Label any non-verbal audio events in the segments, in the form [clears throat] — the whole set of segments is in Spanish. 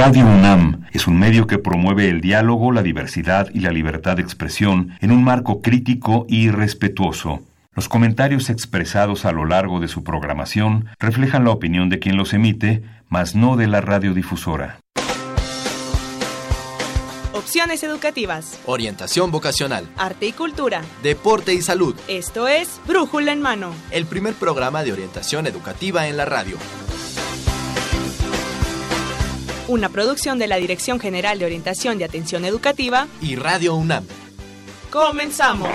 Radio UNAM es un medio que promueve el diálogo, la diversidad y la libertad de expresión en un marco crítico y respetuoso. Los comentarios expresados a lo largo de su programación reflejan la opinión de quien los emite, mas no de la radiodifusora. Opciones educativas. Orientación vocacional. Arte y cultura. Deporte y salud. Esto es Brújula en Mano. El primer programa de orientación educativa en la radio. Una producción de la Dirección General de Orientación y Atención Educativa y Radio UNAM. Comenzamos.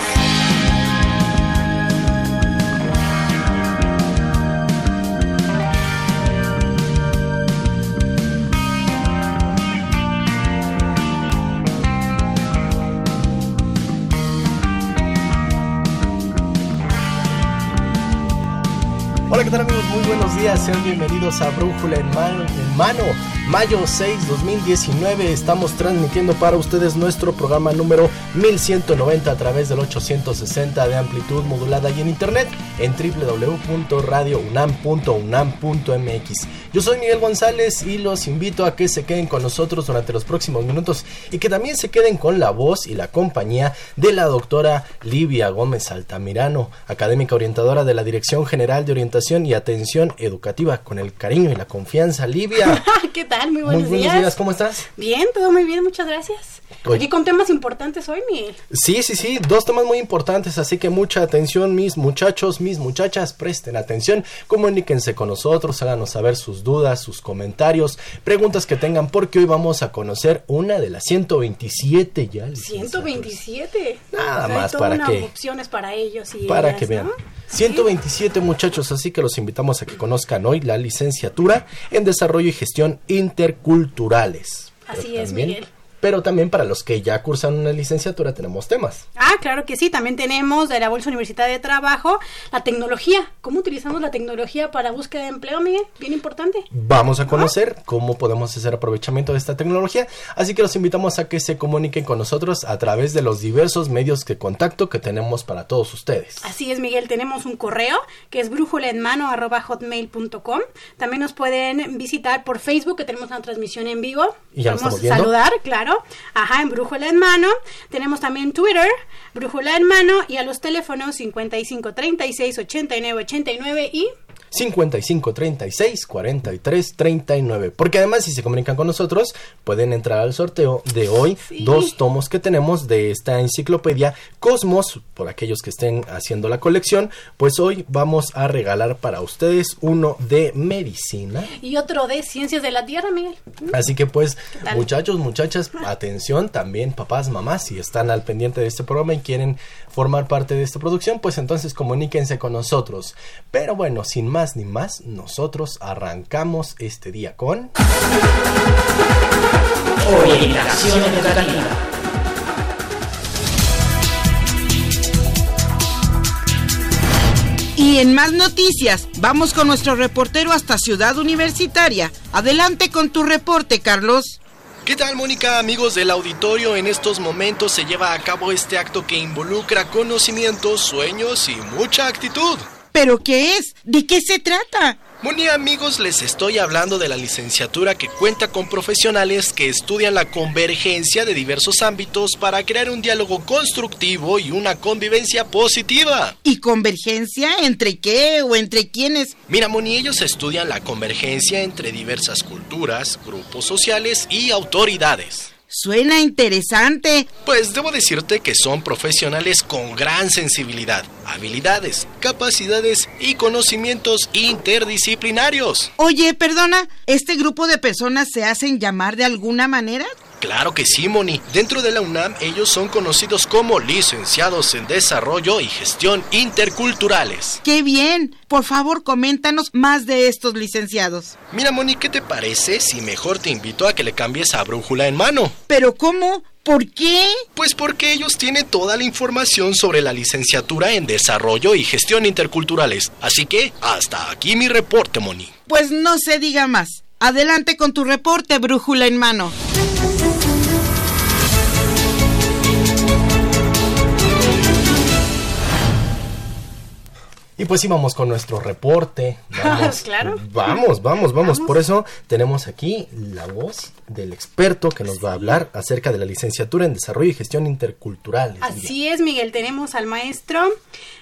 Hola, ¿qué tal amigos? Buenos días, sean bienvenidos a Brújula en mano, en mano. Mayo 6, 2019, estamos transmitiendo para ustedes nuestro programa número 1190 a través del 860 de amplitud modulada y en internet en www.radiounam.unam.mx. Yo soy Miguel González y los invito a que se queden con nosotros durante los próximos minutos y que también se queden con la voz y la compañía de la doctora Livia Gómez Altamirano, académica orientadora de la Dirección General de Orientación y Atención Educativa, con el cariño y la confianza. Livia. [laughs] ¿Qué tal? Muy buenos, muy buenos días. ¿Cómo estás? Bien, todo muy bien, muchas gracias. Aquí con temas importantes hoy, Miguel. Sí, sí, sí, dos temas muy importantes, así que mucha atención, mis muchachos, mis muchachas, presten atención, comuníquense con nosotros, háganos saber sus dudas, sus comentarios, preguntas que tengan, porque hoy vamos a conocer una de las 127 ya. 127. Nada más para que opciones para ellos y para que vean. 127 muchachos, así que los invitamos a que conozcan hoy la licenciatura en Desarrollo y Gestión Interculturales. Así es, Miguel pero también para los que ya cursan una licenciatura tenemos temas. Ah, claro que sí, también tenemos de la Bolsa Universitaria de Trabajo la tecnología. ¿Cómo utilizamos la tecnología para búsqueda de empleo, Miguel? Bien importante. Vamos a conocer cómo podemos hacer aprovechamiento de esta tecnología, así que los invitamos a que se comuniquen con nosotros a través de los diversos medios de contacto que tenemos para todos ustedes. Así es, Miguel, tenemos un correo que es brújulaenmano@hotmail.com. También nos pueden visitar por Facebook, que tenemos una transmisión en vivo. Y ya a saludar, claro Ajá, en Brújula en Mano. Tenemos también Twitter, Brújula en Mano. Y a los teléfonos 55 36 89 89 y 55 36 43 39. Porque además, si se comunican con nosotros, pueden entrar al sorteo de hoy. Dos tomos que tenemos de esta enciclopedia Cosmos. Por aquellos que estén haciendo la colección, pues hoy vamos a regalar para ustedes uno de medicina y otro de ciencias de la tierra, Miguel. Así que, pues, muchachos, muchachas, atención también, papás, mamás, si están al pendiente de este programa y quieren formar parte de esta producción, pues entonces comuníquense con nosotros. Pero bueno, sin más ni más, nosotros arrancamos este día con... Orientación educativa. Y en más noticias, vamos con nuestro reportero hasta Ciudad Universitaria. Adelante con tu reporte, Carlos. ¿Qué tal, Mónica? Amigos del auditorio, en estos momentos se lleva a cabo este acto que involucra conocimientos, sueños y mucha actitud. ¿Pero qué es? ¿De qué se trata? Moni amigos, les estoy hablando de la licenciatura que cuenta con profesionales que estudian la convergencia de diversos ámbitos para crear un diálogo constructivo y una convivencia positiva. ¿Y convergencia entre qué o entre quiénes? Mira, Moni, ellos estudian la convergencia entre diversas culturas, grupos sociales y autoridades. Suena interesante. Pues debo decirte que son profesionales con gran sensibilidad, habilidades, capacidades y conocimientos interdisciplinarios. Oye, perdona, ¿este grupo de personas se hacen llamar de alguna manera? Claro que sí, Moni. Dentro de la UNAM ellos son conocidos como licenciados en Desarrollo y Gestión Interculturales. ¡Qué bien! Por favor, coméntanos más de estos licenciados. Mira, Moni, ¿qué te parece si mejor te invito a que le cambies a Brújula en Mano? ¿Pero cómo? ¿Por qué? Pues porque ellos tienen toda la información sobre la licenciatura en Desarrollo y Gestión Interculturales. Así que, hasta aquí mi reporte, Moni. Pues no se diga más. Adelante con tu reporte, Brújula en Mano. Y pues íbamos con nuestro reporte. [laughs] Vamos, Claro. Vamos, vamos, vamos. Por eso tenemos aquí la voz del experto que nos va a hablar acerca de la licenciatura en Desarrollo y Gestión Intercultural. Así es, Miguel. Tenemos al maestro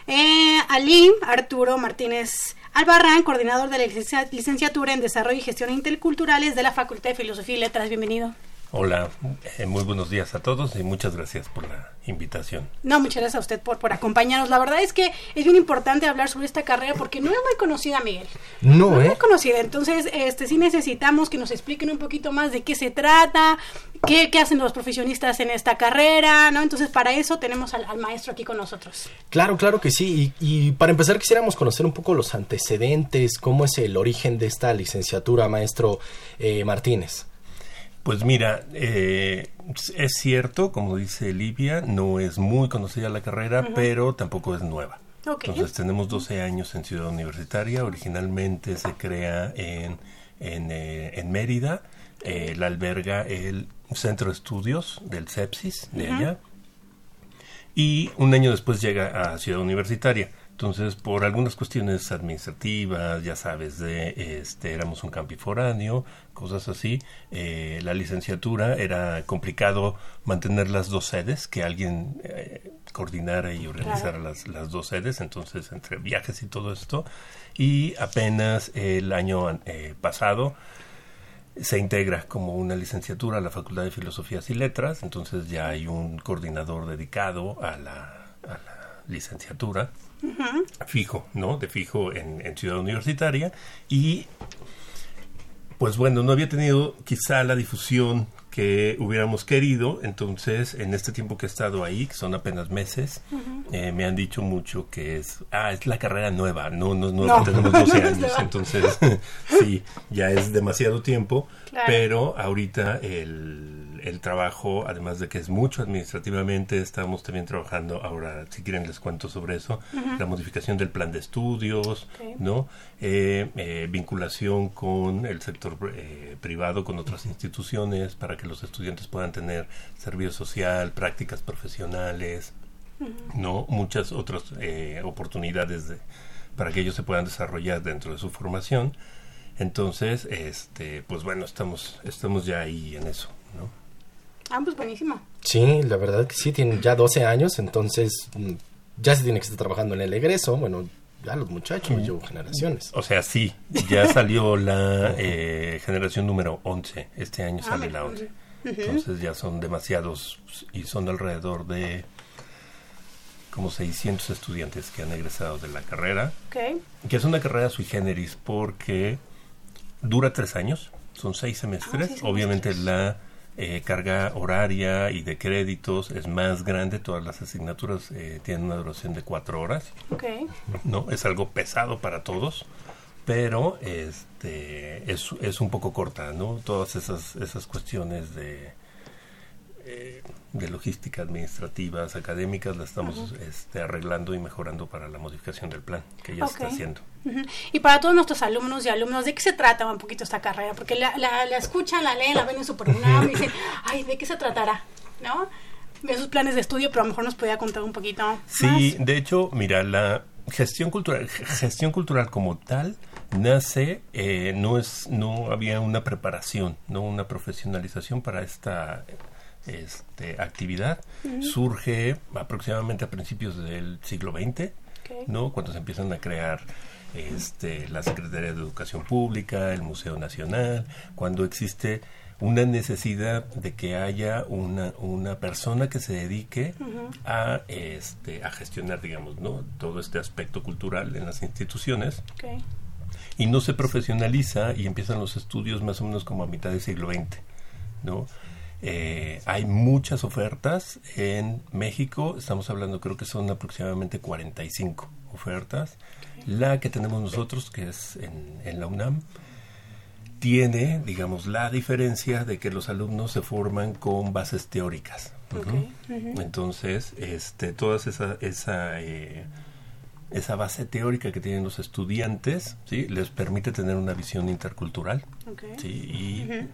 eh, Ali Arturo Martínez Albarrán, coordinador de la licencia- licenciatura en Desarrollo y Gestión Interculturales de la Facultad de Filosofía y Letras. Bienvenido. Hola, eh, muy buenos días a todos y muchas gracias por la invitación. No, muchas gracias a usted por, por acompañarnos. La verdad es que es bien importante hablar sobre esta carrera porque no es muy conocida, Miguel. No, No es ¿eh? muy conocida. Entonces, este sí necesitamos que nos expliquen un poquito más de qué se trata, qué, qué hacen los profesionistas en esta carrera, ¿no? Entonces, para eso tenemos al, al maestro aquí con nosotros. Claro, claro que sí. Y, y para empezar quisiéramos conocer un poco los antecedentes, cómo es el origen de esta licenciatura, maestro eh, Martínez. Pues mira, eh, es cierto, como dice Livia, no es muy conocida la carrera, pero tampoco es nueva. Entonces tenemos 12 años en Ciudad Universitaria, originalmente se crea en, en, eh, en Mérida, eh, la alberga el Centro de Estudios del Sepsis de allá, y un año después llega a Ciudad Universitaria. Entonces, por algunas cuestiones administrativas, ya sabes, de este, éramos un campi foráneo, cosas así, eh, la licenciatura era complicado mantener las dos sedes, que alguien eh, coordinara y organizara las, las dos sedes, entonces entre viajes y todo esto, y apenas el año eh, pasado se integra como una licenciatura a la Facultad de Filosofías y Letras, entonces ya hay un coordinador dedicado a la, a la licenciatura fijo, ¿no? De fijo en, en Ciudad Universitaria. Y pues bueno, no había tenido quizá la difusión que hubiéramos querido, entonces en este tiempo que he estado ahí, que son apenas meses, eh, me han dicho mucho que es, ah, es la carrera nueva, no, no, no, No. tenemos 12 [laughs] años, entonces [laughs] sí, ya es demasiado tiempo, Claro. pero ahorita el, el trabajo, además de que es mucho administrativamente, estamos también trabajando, ahora si quieren les cuento sobre eso, la modificación del plan de estudios. ¿no? Eh, eh, vinculación con el sector eh, privado, con otras instituciones, para que los estudiantes puedan tener servicio social, prácticas profesionales, ¿no? Muchas otras eh, oportunidades de, para que ellos se puedan desarrollar dentro de su formación. Entonces, este, pues bueno, estamos, estamos ya ahí en eso, ¿no? Ah, pues buenísimo. Sí, la verdad que sí, tienen ya 12 años, entonces mm, ya se tiene que estar trabajando en el egreso. Bueno, ya los muchachos, yo generaciones. O sea, sí, ya [laughs] salió la eh, generación número 11. Este año sale la 11. Entonces ya son demasiados y son alrededor de como 600 estudiantes que han egresado de la carrera, Ok. que es una carrera sui generis porque dura tres años, son seis semestres. seis Obviamente la eh, carga horaria y de créditos es más grande, todas las asignaturas eh, tienen una duración de cuatro horas. Ok. ¿no? Es algo pesado para todos, pero este es, es un poco corta, ¿no? Todas esas, esas cuestiones de, eh, de logística administrativas, académicas, las estamos este, arreglando y mejorando para la modificación del plan que ya se está haciendo. Y para todos nuestros alumnos y alumnos, ¿de qué se trata un poquito esta carrera? Porque la, la, la escuchan, la leen, la ven en su programa y dicen, [laughs] ay, ¿de qué se tratará? ¿No? Sus planes de estudio, pero a lo mejor nos podía contar un poquito Sí, de hecho, mira, la gestión cultural, gestión cultural como tal nace, eh, no es, no había una preparación, no una profesionalización para esta este, actividad. Surge aproximadamente a principios del siglo XX. ¿no? Cuando se empiezan a crear este, la Secretaría de Educación Pública, el Museo Nacional, cuando existe una necesidad de que haya una, una persona que se dedique a, este, a gestionar, digamos, ¿no? todo este aspecto cultural en las instituciones y no se profesionaliza y empiezan los estudios más o menos como a mitad del siglo XX, ¿no? Eh, hay muchas ofertas en México, estamos hablando creo que son aproximadamente 45 ofertas. La que tenemos nosotros, que es en, en la UNAM, tiene, digamos, la diferencia de que los alumnos se forman con bases teóricas. Entonces, este, toda esa, esa, eh, esa base teórica que tienen los estudiantes, ¿sí? les permite tener una visión intercultural. Ok. ¿sí? Y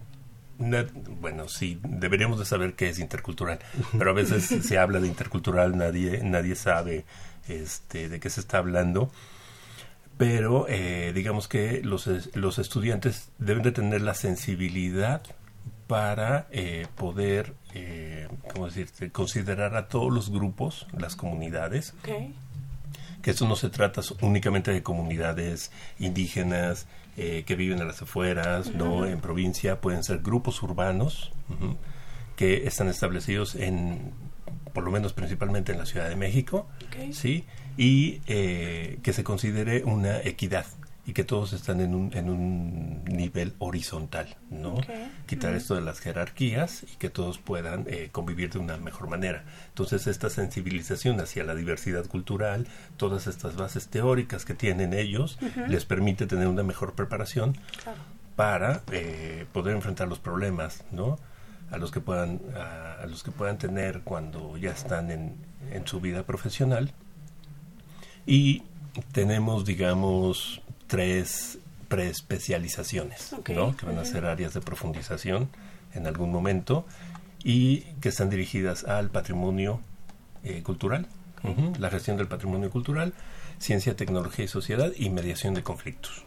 bueno, sí, deberíamos de saber qué es intercultural, pero a veces [laughs] se habla de intercultural, nadie, nadie sabe este, de qué se está hablando. pero eh, digamos que los, es- los estudiantes deben de tener la sensibilidad para eh, poder, eh, ¿cómo decirte?, considerar a todos los grupos, las comunidades, que esto no se trata únicamente de comunidades indígenas eh, que viven a las afueras, no en provincia, pueden ser grupos urbanos que están establecidos en, por lo menos principalmente en la Ciudad de México, sí, y eh, que se considere una equidad y que todos están en un, en un nivel horizontal, ¿no? Quitar esto de las jerarquías y que todos puedan eh, convivir de una mejor manera. Entonces, esta sensibilización hacia la diversidad cultural, todas estas bases teóricas que tienen ellos, les permite tener una mejor preparación Claro. para eh, poder enfrentar los problemas, ¿no? A los que puedan, a, a los que puedan tener cuando ya están en, en su vida profesional. Y tenemos, digamos, tres preespecializaciones. Que van a ser áreas de profundización en algún momento y que están dirigidas al patrimonio eh, cultural, la gestión del patrimonio cultural, ciencia, tecnología y sociedad y mediación de conflictos,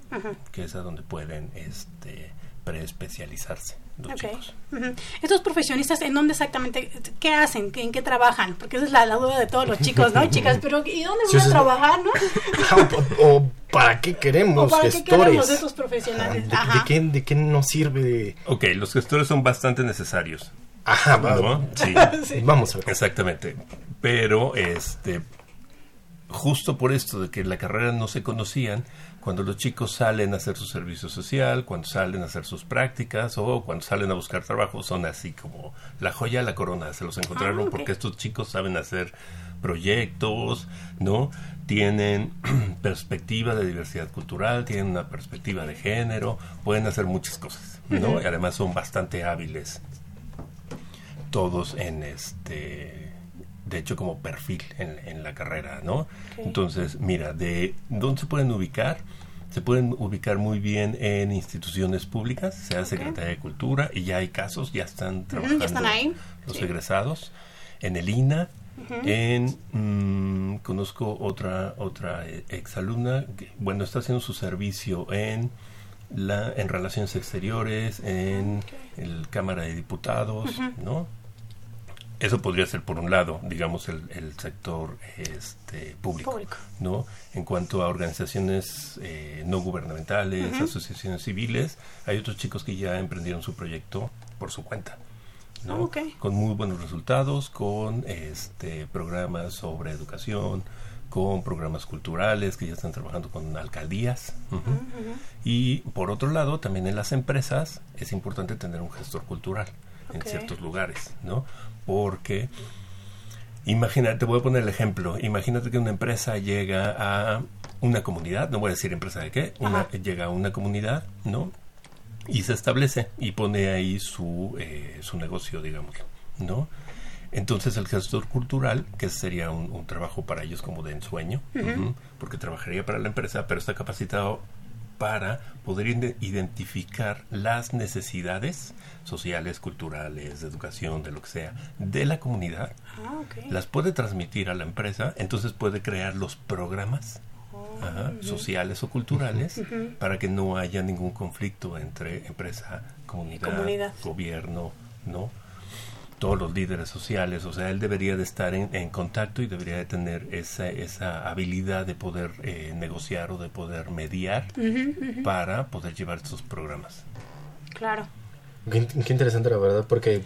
que es a donde pueden este, preespecializarse los Ok. chicos. Ujú. Estos profesionistas, ¿en dónde exactamente, qué hacen, en qué trabajan? Porque esa es la, la duda de todos los chicos, ¿no? Chicas, pero ¿y dónde Sí, van a trabajar, no? [laughs] o, o para qué queremos ¿O para qué gestores? queremos estos profesionales? ¿De, de qué, ¿De qué nos sirve? Ok, los gestores son bastante necesarios. Ajá, ¿no? [laughs] Sí. vamos a ver. Exactamente. Pero, este, justo por esto de que la carrera no se conocían, cuando los chicos salen a hacer su servicio social, cuando salen a hacer sus prácticas o cuando salen a buscar trabajo, son así como la joya de la corona. Se los encontraron Ah, porque estos chicos saben hacer proyectos, ¿no? Tienen [clears throat] perspectiva de diversidad cultural, tienen una perspectiva de género, pueden hacer muchas cosas, ¿no? Y además son bastante hábiles todos en este de hecho como perfil en, en la carrera no entonces mira de dónde se pueden ubicar se pueden ubicar muy bien en instituciones públicas sea Secretaría de Cultura y ya hay casos ya están trabajando ya están ahí. los Sí. egresados. En el INA en mm, conozco otra otra eh, exalumna que bueno está haciendo su servicio en la en relaciones exteriores en el Cámara de Diputados no eso podría ser por un lado, digamos, el, el sector este, público, Público. ¿no? En cuanto a organizaciones eh, no gubernamentales, asociaciones civiles, hay otros chicos que ya emprendieron su proyecto por su cuenta, ¿no? Ok. Con muy buenos resultados, con este programas sobre educación, con programas culturales que ya están trabajando con alcaldías. Y por otro lado, también en las empresas es importante tener un gestor cultural En ciertos lugares, ¿no? Porque imagínate, voy a poner el ejemplo, imagínate que una empresa llega a una comunidad, no voy a decir empresa de qué, una, llega a una comunidad, ¿no? Y se establece y pone ahí su, eh, su negocio, digamos, ¿no? Entonces el gestor cultural, que sería un, un trabajo para ellos como de ensueño, porque trabajaría para la empresa, pero está capacitado para poder ide- identificar las necesidades sociales, culturales, de educación, de lo que sea, de la comunidad, Ah, las puede transmitir a la empresa, entonces puede crear los programas ajá, sociales o culturales para que no haya ningún conflicto entre empresa, comunidad, Comunidad. gobierno, ¿no? Todos los líderes sociales, o sea, él debería de estar en, en contacto y debería de tener esa, esa habilidad de poder eh, negociar o de poder mediar para poder llevar estos programas. Claro. Qué, qué interesante la verdad, porque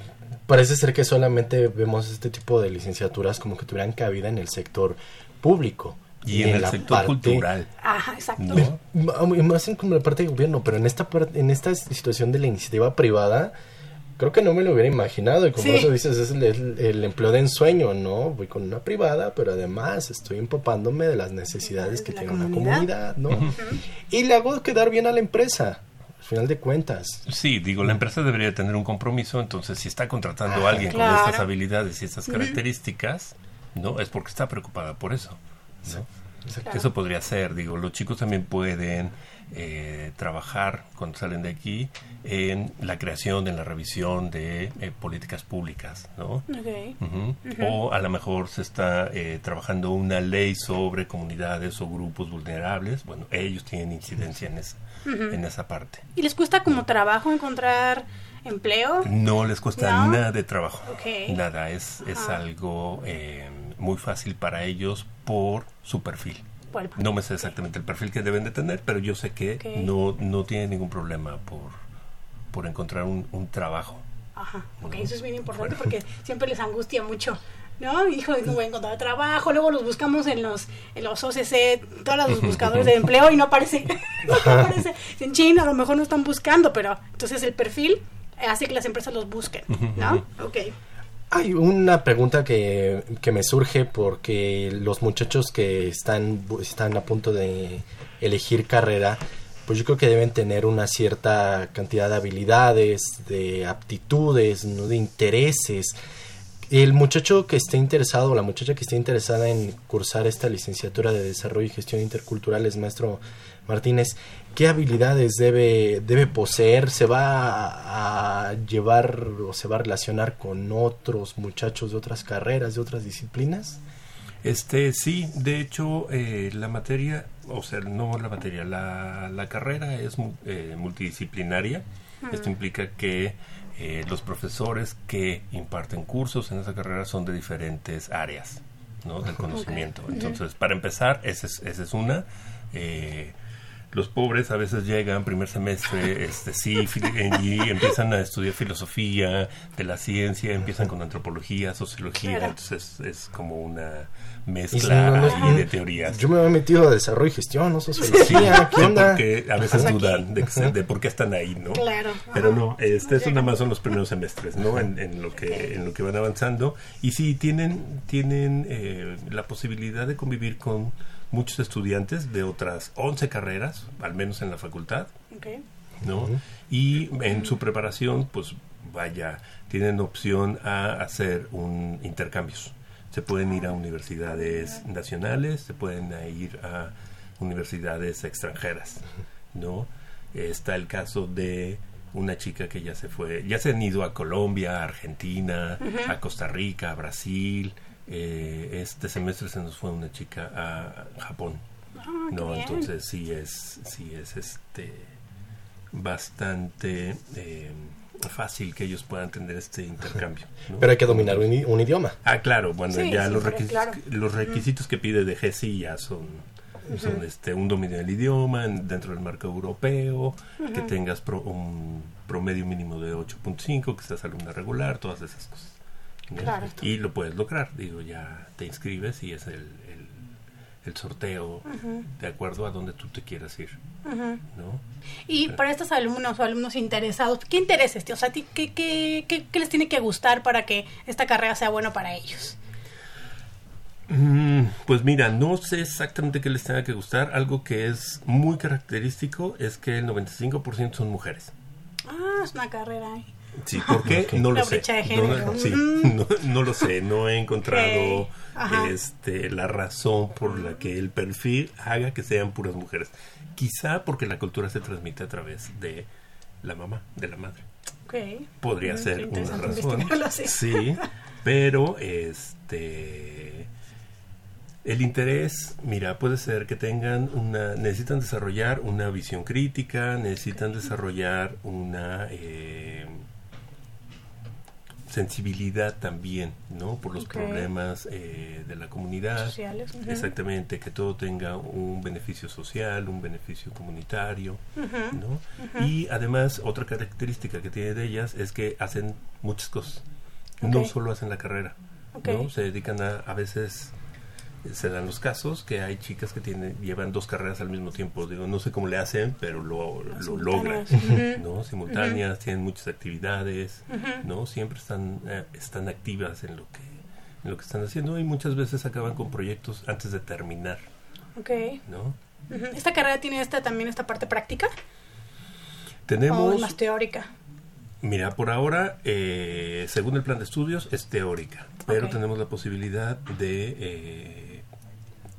parece ser que solamente vemos este tipo de licenciaturas como que tuvieran cabida en el sector público. Y en el la sector parte- cultural, Ajá, exacto. ¿no? Más en como la parte de gobierno, pero en esta parte, en esta situación de la iniciativa privada, creo que no me lo hubiera imaginado. Y como Sí. eso dices, es el, el- el empleo de ensueño, ¿no? Voy con una privada, pero además estoy empapándome de las necesidades que La tiene una comunidad. comunidad, ¿no? Y le hago quedar bien a la empresa, al final de cuentas. Sí, digo, la empresa debería tener un compromiso, entonces si está contratando a alguien claro. con estas habilidades y estas características, no, es porque está preocupada por eso. ¿no? Claro. Eso podría ser, digo, los chicos también pueden eh, trabajar cuando salen de aquí en la creación, en la revisión de eh, políticas públicas, ¿no? Ok. Ujú. Ujú. O a lo mejor se está eh, trabajando una ley sobre comunidades o grupos vulnerables. Bueno, ellos tienen incidencia en esa, en esa parte. ¿Y les cuesta como trabajo encontrar empleo? No les cuesta ¿No? nada de trabajo. Ok. Nada, es, es algo eh, muy fácil para ellos por su perfil. No me sé exactamente el perfil que deben de tener, pero yo sé que Ok. no, no tienen ningún problema por, por encontrar un, un trabajo. Ajá, ok, eso es bien importante porque siempre les angustia mucho. ¿No? Hijo, no voy a encontrar trabajo. Luego los buscamos en los, en los OCC, todos los buscadores de empleo y no aparece. [laughs] no aparece. En China a lo mejor no están buscando, pero entonces el perfil hace que las empresas los busquen. ¿No? Ok. Hay una pregunta que, que me surge porque los muchachos que están, están a punto de elegir carrera, pues yo creo que deben tener una cierta cantidad de habilidades, de aptitudes, ¿no? de intereses. El muchacho que esté interesado, o la muchacha que esté interesada en cursar esta licenciatura de Desarrollo y Gestión Interculturales, maestro Martínez, ¿qué habilidades debe, debe poseer? ¿Se va a, llevar o se va a relacionar con otros muchachos de otras carreras, de otras disciplinas? Este, sí, de hecho, eh, la materia, o sea, no la materia, la, la carrera es mu- eh, multidisciplinaria. Esto implica que eh, los profesores que imparten cursos en esa carrera son de diferentes áreas ¿no? del conocimiento. Entonces, para empezar, esa es, esa es una. Eh, los pobres a veces llegan primer semestre, este sí, y empiezan a estudiar filosofía de la ciencia, empiezan con antropología, sociología, Claro. entonces es, es como una si mezcla no, no, ahí de teorías. Yo me había metido a desarrollo y gestión, no sociología, ¿qué Sí, onda? porque a veces dudan de, que se- de por qué están ahí, ¿no? Claro. Pero no, este, eso nada más son los primeros semestres, ¿no? En, en lo que en lo que van avanzando y sí tienen tienen eh, la posibilidad de convivir con muchos estudiantes de otras 11 carreras, al menos en la facultad. ¿no? Y en su preparación, pues vaya, tienen opción a hacer un intercambios. Se pueden ir a universidades nacionales, se pueden ir a universidades extranjeras, ¿no? Está el caso de una chica que ya se fue, ya se han ido a Colombia, a Argentina, a Costa Rica, a Brasil. Eh, este semestre se nos fue una chica a Japón. Ah, qué No, bien. entonces sí es, sí es este bastante eh, fácil que ellos puedan tener este intercambio. ¿no? Pero hay que dominar un, idioma. Ah, claro, bueno, Sí, ya sí, los, requisitos, claro. los requisitos que pide de GESI ya son, son este, un dominio del idioma en- dentro del marco europeo, que tengas pro- un promedio mínimo de 8.5, que seas alumna regular, todas esas cosas. ¿No? Claro. Y lo puedes lograr, digo, ya te inscribes y es el, el, el sorteo de acuerdo a donde tú te quieras ir, ¿no? Y para estos alumnos o alumnos interesados, ¿qué intereses? tío? O sea, ¿a ti ¿qué, qué, qué, qué les tiene que gustar para que esta carrera sea buena para ellos? Mm, Pues mira, no sé exactamente qué les tenga que gustar. Algo que es muy característico es que el 95% son mujeres. Ah, es una carrera. ahí. Sí, ¿por qué? No lo La sé. brecha de No, sí, Mm. no, no lo sé. No he encontrado este, la razón por la que el perfil haga que sean puras mujeres. Quizá porque la cultura se transmite a través de la mamá, de la madre. Ok. Podría Mm, ser una razón. Sí, pero este el interés, mira, puede ser que tengan una necesitan desarrollar una visión crítica, necesitan desarrollar una eh, sensibilidad también, ¿no? Por los problemas eh, de la comunidad. Sociales. Exactamente, que todo tenga un beneficio social, un beneficio comunitario. ¿no? Y además, otra característica que tiene de ellas es que hacen muchas cosas. No solo hacen la carrera. ¿no? Se dedican a, a veces, se dan los casos que hay chicas que tienen, llevan dos carreras al mismo tiempo. Digo, no sé cómo le hacen, pero lo, lo logran. ¿no? Simultáneas, tienen muchas actividades, ¿no? Siempre están, eh, están activas en lo que en lo que están haciendo y muchas veces acaban con proyectos antes de terminar, Ok. ¿no? ¿Esta carrera tiene esta también esta parte práctica? ¿O Tenemos es más teórica? Mira, por ahora, eh, según el plan de estudios, es teórica, pero tenemos la posibilidad de eh,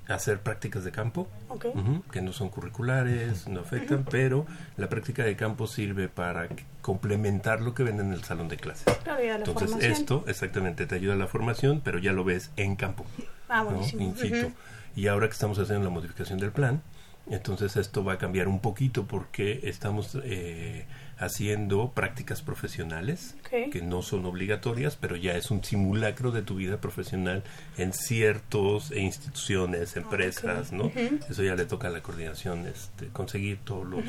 hacer prácticas de campo, Ok. ujú, que no son curriculares, no afectan, pero la práctica de campo sirve para complementar lo que ven en el salón de clases. Entonces formación. esto exactamente te ayuda a la formación, pero ya lo ves en campo, Ah, ¿no? in situ. Y ahora que estamos haciendo la modificación del plan, entonces esto va a cambiar un poquito porque estamos eh, haciendo prácticas profesionales que no son obligatorias, pero ya es un simulacro de tu vida profesional en ciertas instituciones, empresas, ¿no? Eso ya le toca a la coordinación este, conseguir todos los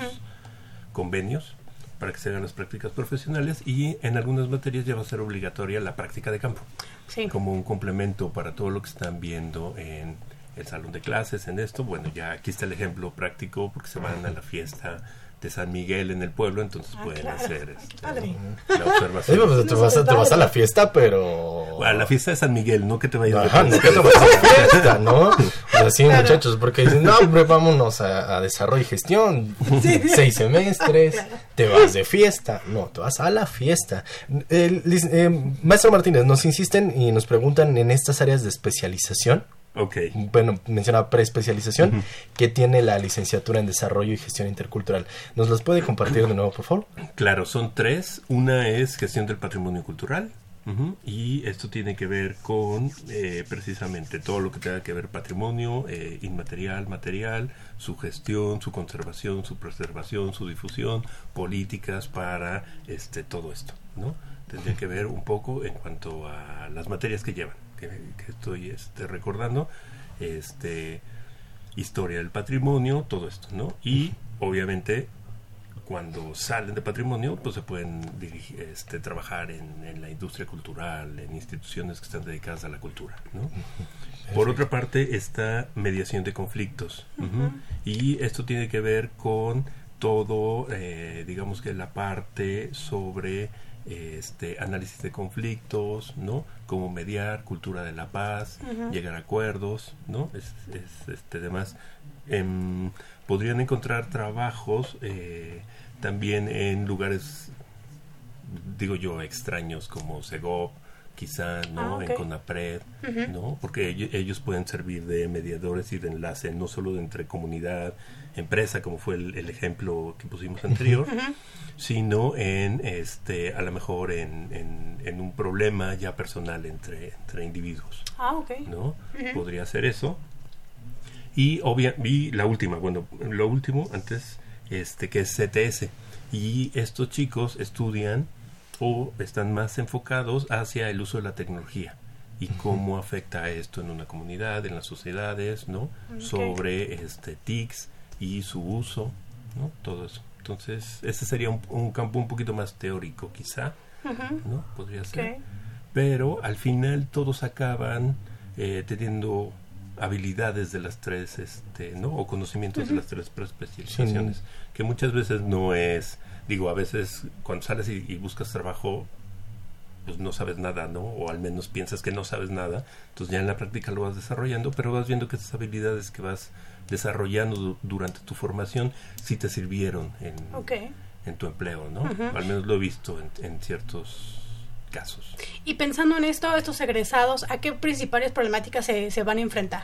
convenios para que se hagan las prácticas profesionales y en algunas materias ya va a ser obligatoria la práctica de campo Sí. como un complemento para todo lo que están viendo en el salón de clases, en esto. Bueno, ya aquí está el ejemplo práctico porque se van a la fiesta de San Miguel en el pueblo, entonces Ah, pueden claro. hacer Ay, qué este, padre. la [laughs] Sí, observación. pues, te, vas a, te vas a la fiesta, pero... A la fiesta de San Miguel, no que te vayas de Ajá, no fiesta. que te vas a la fiesta, ¿no? Así, Claro. muchachos, porque dicen, no, hombre, vámonos a, a desarrollo y gestión. Seis semestres, te vas de fiesta. No, te vas a la fiesta. Eh, maestro Martínez, nos insisten y nos preguntan en estas áreas de especialización. Ok. Bueno, menciona preespecialización, que tiene la licenciatura en desarrollo y gestión intercultural. ¿Nos los puede compartir de nuevo, por favor? Claro, son tres. Una es gestión del patrimonio cultural. ujú, Y esto tiene que ver con eh, precisamente todo lo que tenga que ver patrimonio eh, inmaterial, material, su gestión, su conservación, su preservación, su difusión, políticas para este todo esto, ¿no? Tendría que ver un poco en cuanto a las materias que llevan, que, que estoy este, recordando, este historia del patrimonio, todo esto, ¿no? Y obviamente cuando salen de patrimonio, pues se pueden dirigir, este, trabajar en, en la industria cultural, en instituciones que están dedicadas a la cultura, ¿no? Por otra parte está mediación de conflictos y esto tiene que ver con todo, eh, digamos que la parte sobre este análisis de conflictos, ¿no? Cómo mediar, cultura de la paz, llegar a acuerdos, ¿no? Es, es, este demás. Em, podrían encontrar trabajos eh, también en lugares, digo yo, extraños como Segov, quizá, ¿no? Ah. En Conapred. ¿no? Porque ello- ellos pueden servir de mediadores y de enlace, no solo de entre comunidad, empresa, como fue el, el ejemplo que pusimos anterior, sino en, este, a lo mejor en, en, en un problema ya personal entre, entre individuos, Ah, ok. ¿no? Podría ser eso. Y, obvia, y la última, bueno, lo último antes, este, que es CTS. Y estos chicos estudian o están más enfocados hacia el uso de la tecnología y cómo afecta esto en una comunidad, en las sociedades, ¿no? Ok. Sobre este TICs y su uso, ¿no? Todo eso. Entonces, ese sería un, un campo un poquito más teórico, quizá. ¿no? Podría ser pero al final todos acaban eh, teniendo habilidades de las tres, este, ¿no? O conocimientos de las tres especializaciones, que muchas veces no es, digo, a veces cuando sales y, y buscas trabajo, pues no sabes nada, ¿no? O al menos piensas que no sabes nada, entonces ya en la práctica lo vas desarrollando, pero vas viendo que esas habilidades que vas desarrollando du- durante tu formación sí te sirvieron en, en tu empleo, ¿no? Al menos lo he visto en, en ciertos casos. Y pensando en esto, estos egresados, ¿a qué principales problemáticas se, se van a enfrentar?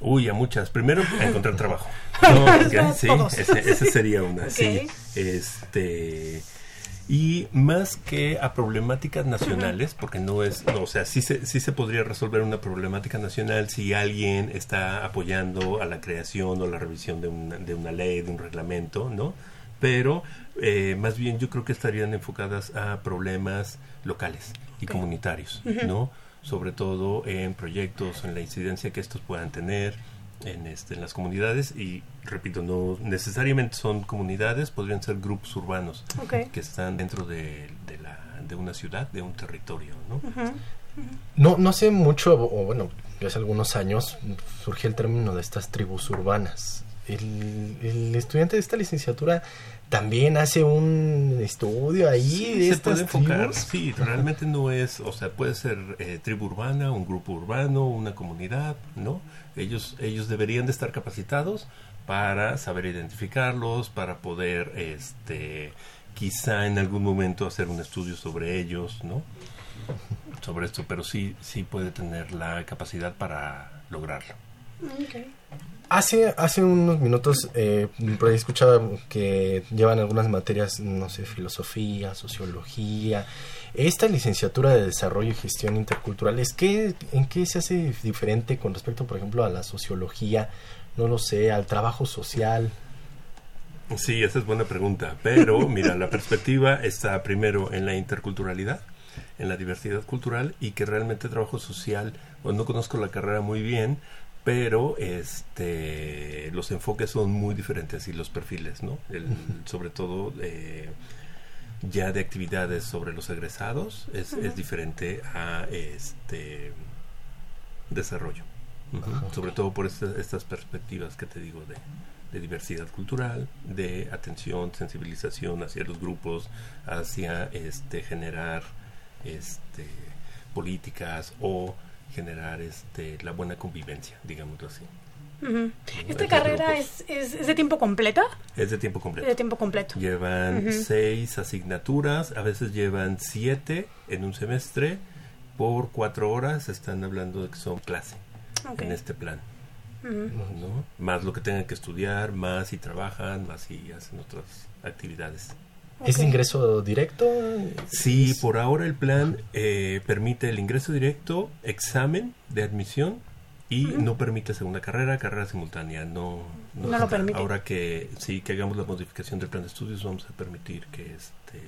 Uy, a muchas. Primero, a encontrar trabajo. [laughs] No, porque- sí, ese sería una. Sí. Este. Y más que a problemáticas nacionales, porque no es, no, o sea, sí se, sí se podría resolver una problemática nacional si alguien está apoyando a la creación o la revisión de una, de una ley, de un reglamento, ¿no? Pero eh, más bien yo creo que estarían enfocadas a problemas locales y comunitarios. ¿no? Sobre todo en proyectos, en la incidencia que estos puedan tener en, este, en las comunidades y, repito, no necesariamente son comunidades, podrían ser grupos urbanos que están dentro de, de, la, de una ciudad, de un territorio, ¿no? No, no hace mucho, o bueno, ya hace algunos años, surgió el término de estas tribus urbanas. El, el estudiante de esta licenciatura también hace un estudio ahí Sí, de se estas puede enfocar, tribus. sí, realmente no es, o sea, puede ser eh, tribu urbana, un grupo urbano, una comunidad, ¿no? Ellos, ellos deberían de estar capacitados para saber identificarlos, para poder, este, quizá en algún momento hacer un estudio sobre ellos, ¿no? Sobre esto, pero sí, sí puede tener la capacidad para lograrlo. Hace, hace unos minutos eh, por ahí escuchaba que llevan algunas materias, no sé, filosofía, sociología. Esta licenciatura de desarrollo y gestión intercultural, ¿es que, ¿en qué se hace diferente con respecto, por ejemplo, a la sociología? No lo sé, al trabajo social. Sí, esa es buena pregunta. Pero, mira, la perspectiva está primero en la interculturalidad, en la diversidad cultural y que realmente trabajo social, pues no conozco la carrera muy bien, pero este los enfoques son muy diferentes y los perfiles, ¿no? El, sobre todo eh, ya de actividades sobre los egresados es, es diferente a este desarrollo. Sobre todo por estas perspectivas que te digo de, de diversidad cultural, de atención, sensibilización hacia los grupos, hacia este generar este políticas o generar este la buena convivencia, digámoslo así. ¿Esta carrera es, es, es de tiempo completo? Es de tiempo completo. de tiempo completo. Llevan seis asignaturas, a veces llevan siete en un semestre. Por cuatro horas están hablando de que son clase en este plan. Más lo que tengan que estudiar, más si trabajan, más si hacen otras actividades. ¿Es ingreso directo? Sí, Es- por ahora el plan eh, permite el ingreso directo, examen de admisión y no permite segunda carrera, carrera simultánea. No, No lo permite. Ahora que sí que hagamos la modificación del plan de estudios, vamos a permitir que este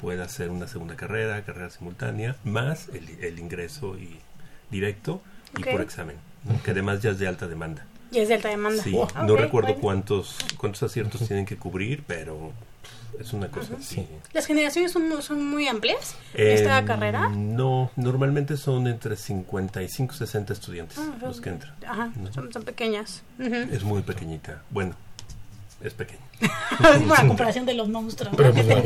pueda hacer una segunda carrera, carrera simultánea, más el, el ingreso y directo y por examen, ¿no? que además ya es de alta demanda. Y es de alta demanda. Sí, Oh, no recuerdo bueno. cuántos cuántos aciertos tienen que cubrir, pero es una cosa así. ¿Las generaciones son, son muy amplias? ¿Esta Eh, carrera? No, normalmente son entre 55 y 60 estudiantes Ah, los que entran. Ajá, ¿no? son, son pequeñas. Es muy pequeñita. Bueno, es pequeña. [laughs] es una comparación de los monstruos. Pero ¿no? pues, no,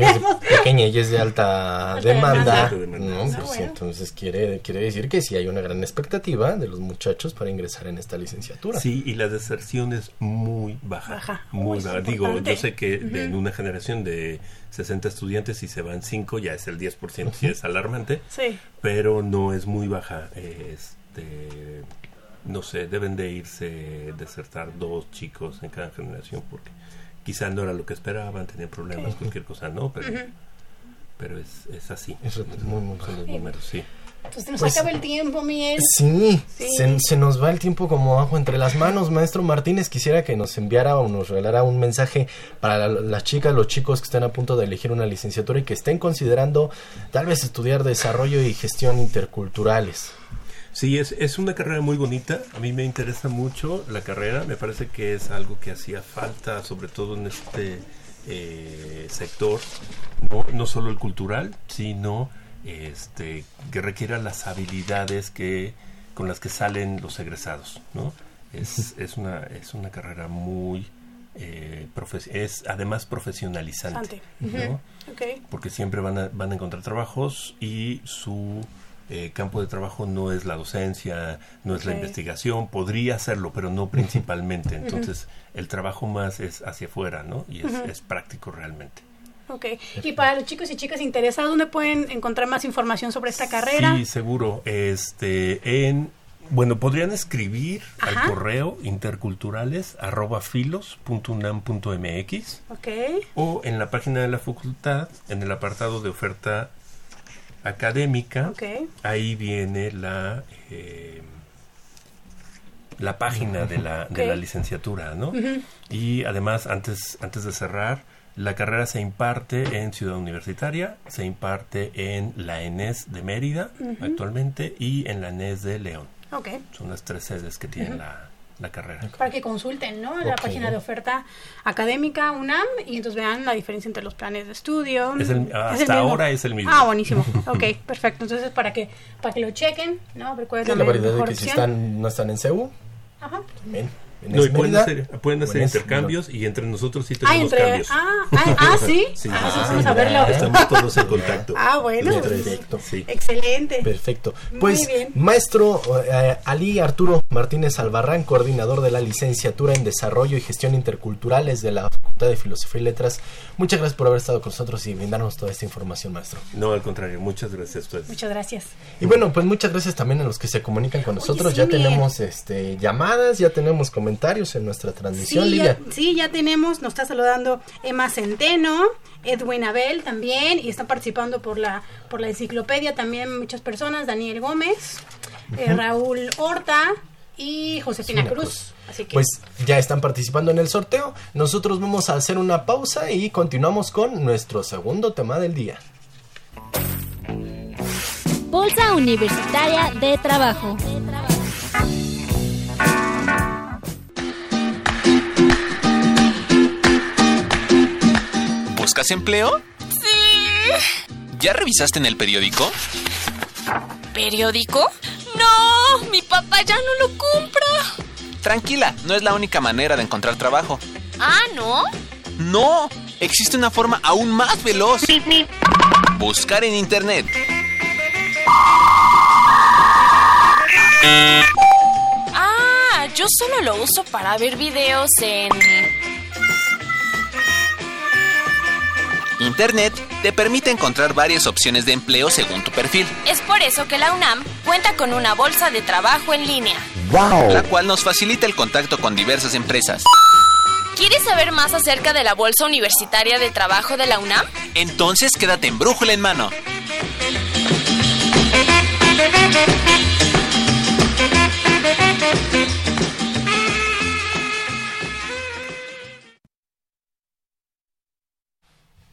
es pequeña y es de alta Alta demanda. demanda. ¿no? Ah, Pues, bueno. entonces quiere, quiere decir que sí hay una gran expectativa de los muchachos para ingresar en esta licenciatura. Sí, y la deserción es muy baja. Baja. Muy baja. Digo, yo sé que de- en una generación de 60 estudiantes, si se van 5, ya es el 10%, si es alarmante. Sí. pero no es muy baja. Este, no sé, deben de irse, desertar dos chicos en cada generación porque quizá no era lo que esperaban, tenían problemas, cualquier cosa, ¿no? Pero, pero es, es así. Es muy, muy Son los números, sí. Pues nos Pues- acaba el tiempo, Miguel. Sí, Sí. Se, se nos va el tiempo como agua entre las manos. Maestro Martínez, quisiera que nos enviara o nos regalara un mensaje para la- las chicas, los chicos que estén a punto de elegir una licenciatura y que estén considerando tal vez estudiar desarrollo y gestión interculturales. Sí, es, es una carrera muy bonita. A mí me interesa mucho la carrera. Me parece que es algo que hacía falta, sobre todo en este eh, sector, no, no solo el cultural, sino este, que requiera las habilidades que con las que salen los egresados, ¿no? Es, es una es una carrera muy eh, es además profesionalizante, porque siempre van a, van a encontrar trabajos y su eh, campo de trabajo no es la docencia, no es la investigación, podría hacerlo, pero no principalmente. [laughs] Entonces, el trabajo más es hacia afuera, ¿no? Y es, es práctico realmente. Ok. Y para los chicos y chicas interesados, ¿dónde pueden encontrar más información sobre esta carrera? Sí, seguro. Este, en, bueno, podrían escribir Ajá. al correo interculturales arroba filos unam mx o en la página de la facultad, en el apartado de oferta académica, ahí viene la eh, la página de la, de la licenciatura, ¿no? Y además, antes, antes de cerrar, la carrera se imparte en Ciudad Universitaria, se imparte en la ENES de Mérida actualmente y en la ENES de León. Ok. Son las tres sedes que tiene la, la carrera. Para que consulten, ¿no? La Ok. página de oferta académica UNAM y entonces vean la diferencia entre los planes de estudio. Es el- ¿Es hasta ahora es el mismo. Ah, buenísimo. [laughs] Ok, perfecto. Entonces para que para que lo chequen, ¿no? A ver cuál es La la variedad de mejor que si opción. están, no están en CEU, Ajá. también. En No, y pueden hacer, pueden hacer intercambios y entre nosotros sí Ah, tenemos entre. cambios. Ah, ah, ah, [laughs] sí. Sí, Ah, sí, vamos sí. a verlo. Estamos todos en contacto. [laughs] Ah, bueno. Perfecto. Sí. Excelente. Perfecto. Muy Pues, bien. maestro eh, Ali Arturo Martínez Albarrán, coordinador de la licenciatura en Desarrollo y Gestión Interculturales de la Facultad de Filosofía y Letras, muchas gracias por haber estado con nosotros y brindarnos toda esta información, maestro. No, al contrario, muchas gracias a ustedes. Muchas gracias. Y bueno, pues muchas gracias también a los que se comunican con nosotros. sí, ya tenemos este llamadas, ya tenemos comentarios en nuestra transmisión, Sí Lidia. ya, sí, ya tenemos, nos está saludando Emma Centeno, Edwin Abel también, y están participando por la, por la enciclopedia también muchas personas, Daniel Gómez, eh, Raúl Horta y Josefina Josefina Cruz. Así que Pues ya están participando en el sorteo. Nosotros vamos a hacer una pausa y continuamos con nuestro segundo tema del día. Bolsa Universitaria de Trabajo. ¿Buscas empleo? Sí. ¿Ya revisaste en el periódico? ¿Periódico? No, mi papá ya no lo compra. Tranquila, no es la única manera de encontrar trabajo. Ah, ¿no? No, existe una forma aún más veloz. Buscar en Internet. Ah, yo solo lo uso para ver videos en... Internet te permite encontrar varias opciones de empleo según tu perfil, Es por eso que la UNAM cuenta con una bolsa de trabajo en línea. la cual nos facilita el contacto con diversas empresas. ¿Quieres saber más acerca de la bolsa universitaria de trabajo de la UNAM? Entonces quédate en brújula en mano.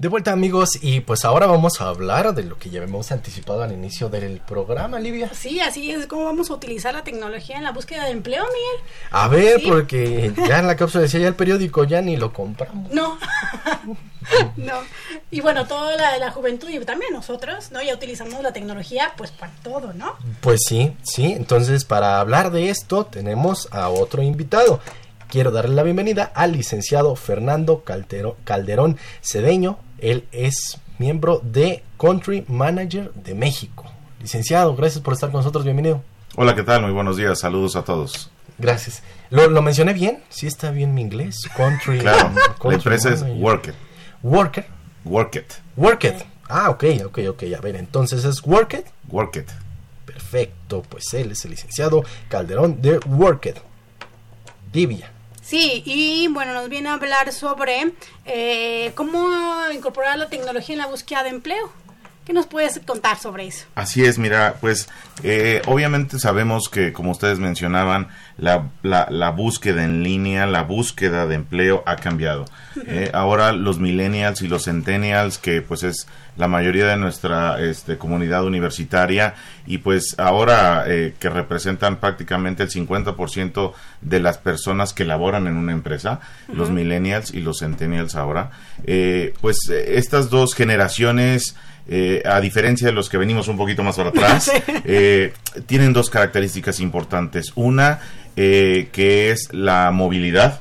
De vuelta amigos y pues ahora vamos a hablar de lo que ya habíamos anticipado al inicio del programa, Livia. sí, así es como vamos a utilizar la tecnología en la búsqueda de empleo, Miguel. A ver, Sí. porque ya en la cápsula decía ya el periódico, ya ni lo compramos. No, [laughs] no. Y bueno, toda la, la juventud y también nosotros, ¿no? Ya utilizamos la tecnología pues para todo, ¿no? Pues sí, sí, entonces para hablar de esto tenemos a otro invitado. Quiero darle la bienvenida al licenciado Fernando Calderón Cedeño. Él es miembro de Country Manager de México. Licenciado, gracias por estar con nosotros, bienvenido. Hola, ¿qué tal? Muy buenos días. Saludos a todos. Gracias. ¿Lo, lo mencioné bien? ¿Sí está bien mi inglés? Country. [laughs] Claro, la country empresa es manager. Work It. Worker. Work It. Work It. Ah, ok, ok, ok. A ver, entonces es Work It. Work It. Perfecto, pues él es el licenciado Calderón de Work It. Divia. Sí, y bueno, nos viene a hablar sobre eh, cómo incorporar la tecnología en la búsqueda de empleo. ¿Qué nos puedes contar sobre eso? Así es, mira, pues eh, obviamente sabemos que, como ustedes mencionaban, la, la, la búsqueda en línea, la búsqueda de empleo ha cambiado. Eh, ahora los millennials y los centennials, que pues es la mayoría de nuestra este, comunidad universitaria y pues ahora eh, que representan prácticamente el 50% de las personas que laboran en una empresa, los millennials y los centennials ahora, eh, pues estas dos generaciones... eh, a diferencia de los que venimos un poquito más para [laughs] atrás, eh, tienen dos características importantes. Una, eh, que es la movilidad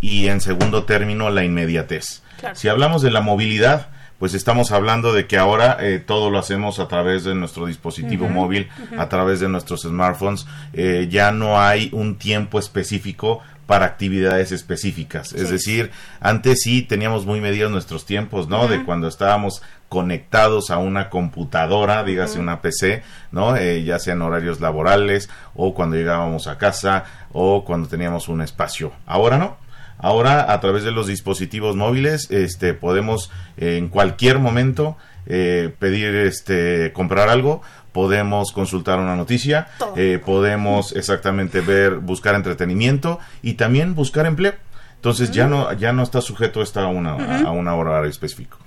y en segundo término, la inmediatez. Claro. Si hablamos de la movilidad, pues estamos hablando de que ahora eh, todo lo hacemos a través de nuestro dispositivo móvil, a través de nuestros smartphones. Eh, ya no hay un tiempo específico para actividades específicas. Es decir, antes sí teníamos muy medidos nuestros tiempos, ¿no? De cuando estábamos conectados a una computadora, dígase una PC, ¿no? Eh, ya sean horarios laborales o cuando llegábamos a casa o cuando teníamos un espacio. Ahora no. Ahora a través de los dispositivos móviles, este, podemos eh, en cualquier momento eh, pedir, este, comprar algo, podemos consultar una noticia, eh, podemos exactamente ver, buscar entretenimiento y también buscar empleo. Entonces ya no ya no está sujeto esto a una Ujú. a una hora específico.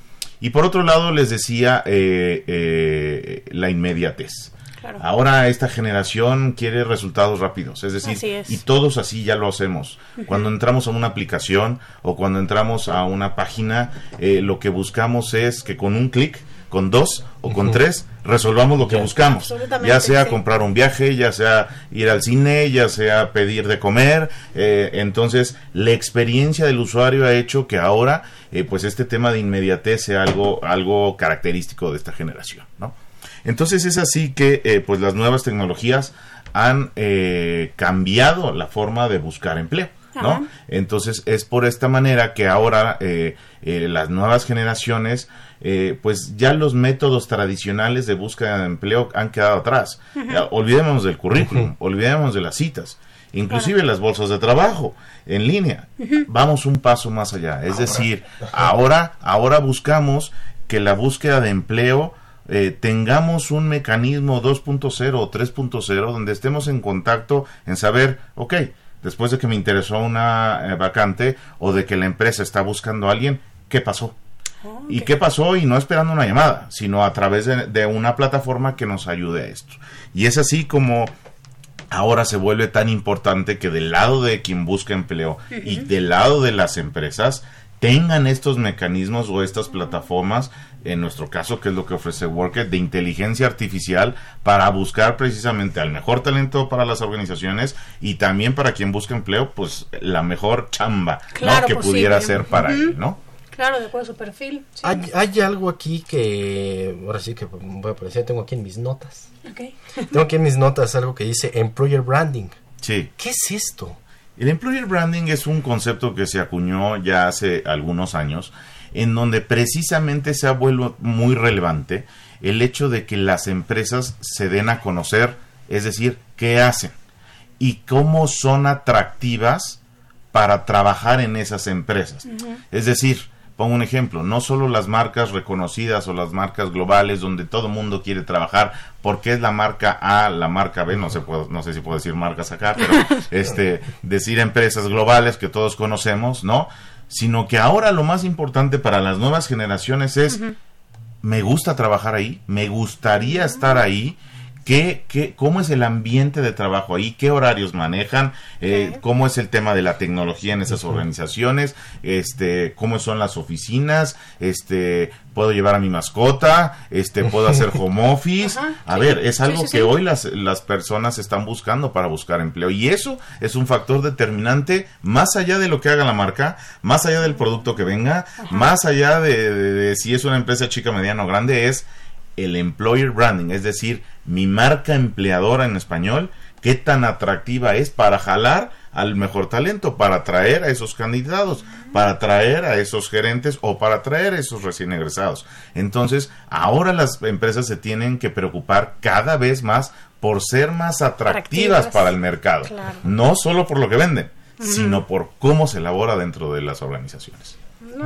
Y por otro lado les decía eh, eh, la inmediatez. Claro. Ahora esta generación quiere resultados rápidos, es decir, Así es. y todos así ya lo hacemos. Cuando entramos a una aplicación o cuando entramos a una página, eh, lo que buscamos es que con un clic con dos o con tres resolvamos lo que buscamos. Ya sea comprar un viaje, ya sea ir al cine, ya sea pedir de comer. Eh, entonces, la experiencia del usuario ha hecho que ahora, eh, pues este tema de inmediatez sea algo, algo característico de esta generación, ¿no? Entonces es así que, eh, pues las nuevas tecnologías han cambiado la forma de buscar empleo. ¿no? Entonces es por esta manera que ahora las nuevas generaciones eh, pues ya los métodos tradicionales de búsqueda de empleo han quedado atrás. olvidemos del currículum, olvidemos de las citas, inclusive las bolsas de trabajo en línea. Vamos un paso más allá, es decir, ahora, ahora buscamos que la búsqueda de empleo eh, tengamos un mecanismo 2.0 o 3.0 donde estemos en contacto en saber, ok, después de que me interesó una eh, vacante o de que la empresa está buscando a alguien, ¿qué pasó? ¿Y qué pasó? Y no esperando una llamada, sino a través de, una plataforma que nos ayude a esto. Y es así como ahora se vuelve tan importante que del lado de quien busca empleo y del lado de las empresas tengan estos mecanismos o estas plataformas, en nuestro caso, que es lo que ofrece Worker, de inteligencia artificial para buscar precisamente al mejor talento para las organizaciones y también para quien busca empleo, pues la mejor chamba que pudiera ser para él, ¿no? Claro, de acuerdo a su perfil. Hay, algo aquí que, ahora sí que voy a aparecer, tengo aquí en mis notas. Tengo aquí en mis notas algo que dice Employer Branding. Sí. ¿Qué es esto? El Employer Branding es un concepto que se acuñó ya hace algunos años, en donde precisamente se ha vuelto muy relevante el hecho de que las empresas se den a conocer, es decir, qué hacen y cómo son atractivas para trabajar en esas empresas. Es decir, Pongo un ejemplo, no solo las marcas reconocidas o las marcas globales donde todo el mundo quiere trabajar porque es la marca A, la marca B, no sé, no sé si puedo decir marcas acá, pero [laughs] este, decir empresas globales que todos conocemos, ¿no? Sino que ahora lo más importante para las nuevas generaciones es, me gusta trabajar ahí, me gustaría estar ahí, ¿Qué, qué, ¿Cómo es el ambiente de trabajo ahí? ¿Qué horarios manejan? Eh, ¿Cómo es el tema de la tecnología en esas organizaciones? Este, ¿Cómo son las oficinas? Este, ¿Puedo llevar a mi mascota? Este, ¿Puedo hacer [laughs] home office? a ver, es algo que hoy las, las personas están buscando para buscar empleo. Y eso es un factor determinante más allá de lo que haga la marca, más allá del producto que venga, más allá de, de si es una empresa chica, mediana o grande, es el employer branding, es decir, mi marca empleadora en español, qué tan atractiva es para jalar al mejor talento, para atraer a esos candidatos, para atraer a esos gerentes o para atraer a esos recién egresados. Entonces, ahora las empresas se tienen que preocupar cada vez más por ser más atractivas, para el mercado, no solo por lo que venden, sino por cómo se elabora dentro de las organizaciones.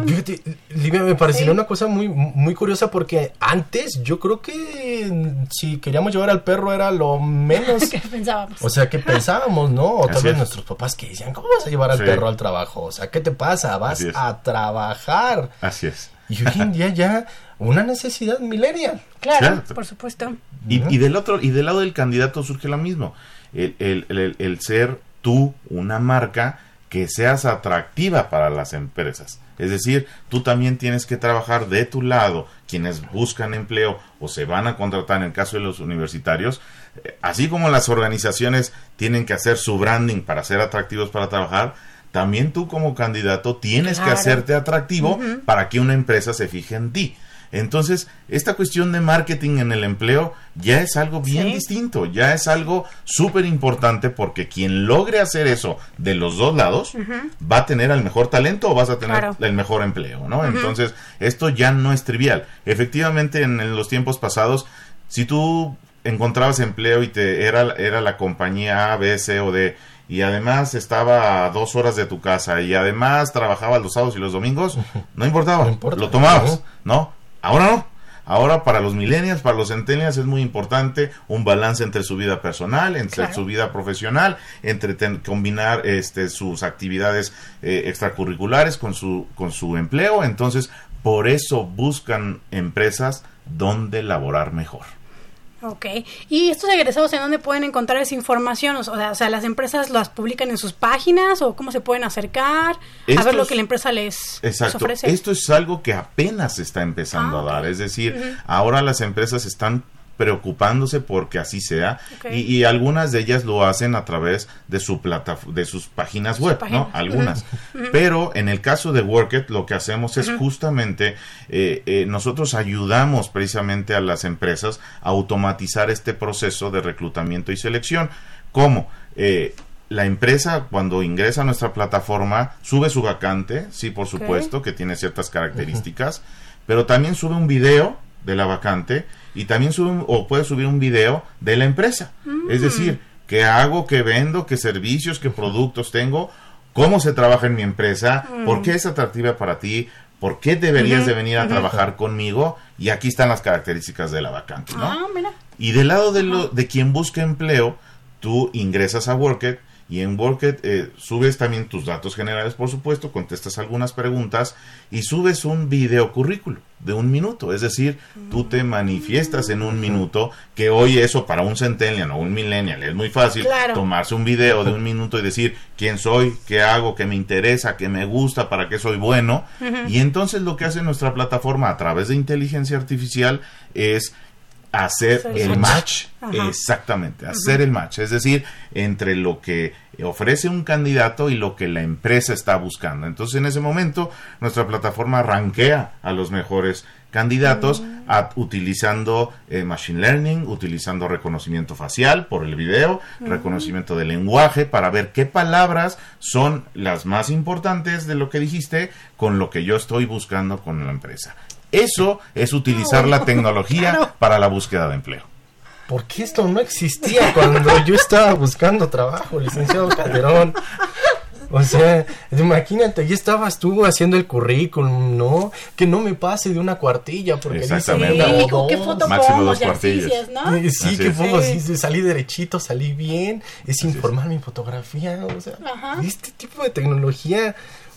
Fíjate, Livia, me pareció una cosa muy, muy curiosa porque antes yo creo que si queríamos llevar al perro era lo menos [laughs] que pensábamos. O sea, que pensábamos, ¿no? O tal vez nuestros papás que decían, ¿cómo vas a llevar al perro al trabajo? O sea, ¿qué te pasa? Vas a trabajar. Así es. Y hoy en día ya una necesidad millennial. Claro, por supuesto. Y, del otro, y del lado del candidato surge lo mismo. el, el, el ser tú una marca que seas atractiva para las empresas. Es decir, tú también tienes que trabajar de tu lado, quienes buscan empleo o se van a contratar en el caso de los universitarios, eh, así como las organizaciones tienen que hacer su branding para ser atractivos para trabajar, también tú como candidato tienes que hacerte atractivo para que una empresa se fije en ti. Entonces, esta cuestión de marketing en el empleo ya es algo bien distinto, ya es algo súper importante porque quien logre hacer eso de los dos lados va a tener el mejor talento o vas a tener el mejor empleo, ¿no? Entonces, esto ya no es trivial. Efectivamente, en, los tiempos pasados, si tú encontrabas empleo y te era, era la compañía A, B, C o D, y además estaba a dos horas de tu casa y además trabajaba los sábados y los domingos, [laughs] no importaba, lo tomabas, ¿no? Ahora no. Ahora para los millennials, para los centennials es muy importante un balance entre su vida personal, entre su vida profesional, entre combinar este, sus actividades eh, extracurriculares con su, con su empleo. Entonces, por eso buscan empresas donde laborar mejor. Ok. ¿Y estos egresados en dónde pueden encontrar esa información? O sea, o sea, ¿las empresas las publican en sus páginas o cómo se pueden acercar a ver lo que la empresa les, les Exacto. ofrece? Esto es algo que apenas se está empezando a dar. Es decir, ahora las empresas están preocupándose porque así sea y, y algunas de ellas lo hacen a través de su plata de sus páginas web, página. ¿no? Algunas. [laughs] Pero en el caso de Workit lo que hacemos es justamente eh, eh, nosotros ayudamos precisamente a las empresas a automatizar este proceso de reclutamiento y selección. ¿Cómo? Eh, la empresa cuando ingresa a nuestra plataforma sube su vacante, sí, por supuesto, que tiene ciertas características, pero también sube un video de la vacante y también sube o puede subir un video de la empresa. Es Mm. decir, qué hago, qué vendo, qué servicios, qué productos tengo, cómo se trabaja en mi empresa, Mm. por qué es atractiva para ti, por qué deberías de venir a trabajar conmigo y aquí están las características de la vacante, ¿no? Ah, mira. Y del lado de, lo, de quien busca empleo, tú ingresas a Workit y en Workit eh, subes también tus datos generales, por supuesto, contestas algunas preguntas y subes un video currículo de un minuto. Es decir, tú te manifiestas en un minuto, que hoy eso para un centennial o un millennial es muy fácil Claro. tomarse un video de un minuto y decir quién soy, qué hago, qué me interesa, qué me gusta, para qué soy bueno. Y entonces lo que hace nuestra plataforma a través de inteligencia artificial es hacer el match. exactamente, hacer el match, es decir, entre lo que ofrece un candidato y lo que la empresa está buscando. Entonces, en ese momento, nuestra plataforma rankea a los mejores candidatos Mm. a- utilizando eh, machine learning, utilizando reconocimiento facial por el video, reconocimiento de lenguaje para ver qué palabras son las más importantes de lo que dijiste con lo que yo estoy buscando con la empresa. Eso es utilizar la tecnología [laughs] para la búsqueda de empleo. ¿Por qué esto no existía cuando yo estaba buscando trabajo, licenciado Calderón? O sea, imagínate, ahí estabas tú haciendo el currículum, ¿no? Que no me pase de una cuartilla porque dice Exactamente. una Sí, o ¿con qué foto Máximo dos Ya cuartillas. ¿no? Eh, Sí, Así que Sí. salí derechito, salí bien, es informar mi fotografía, o sea, Ajá. este tipo de tecnología,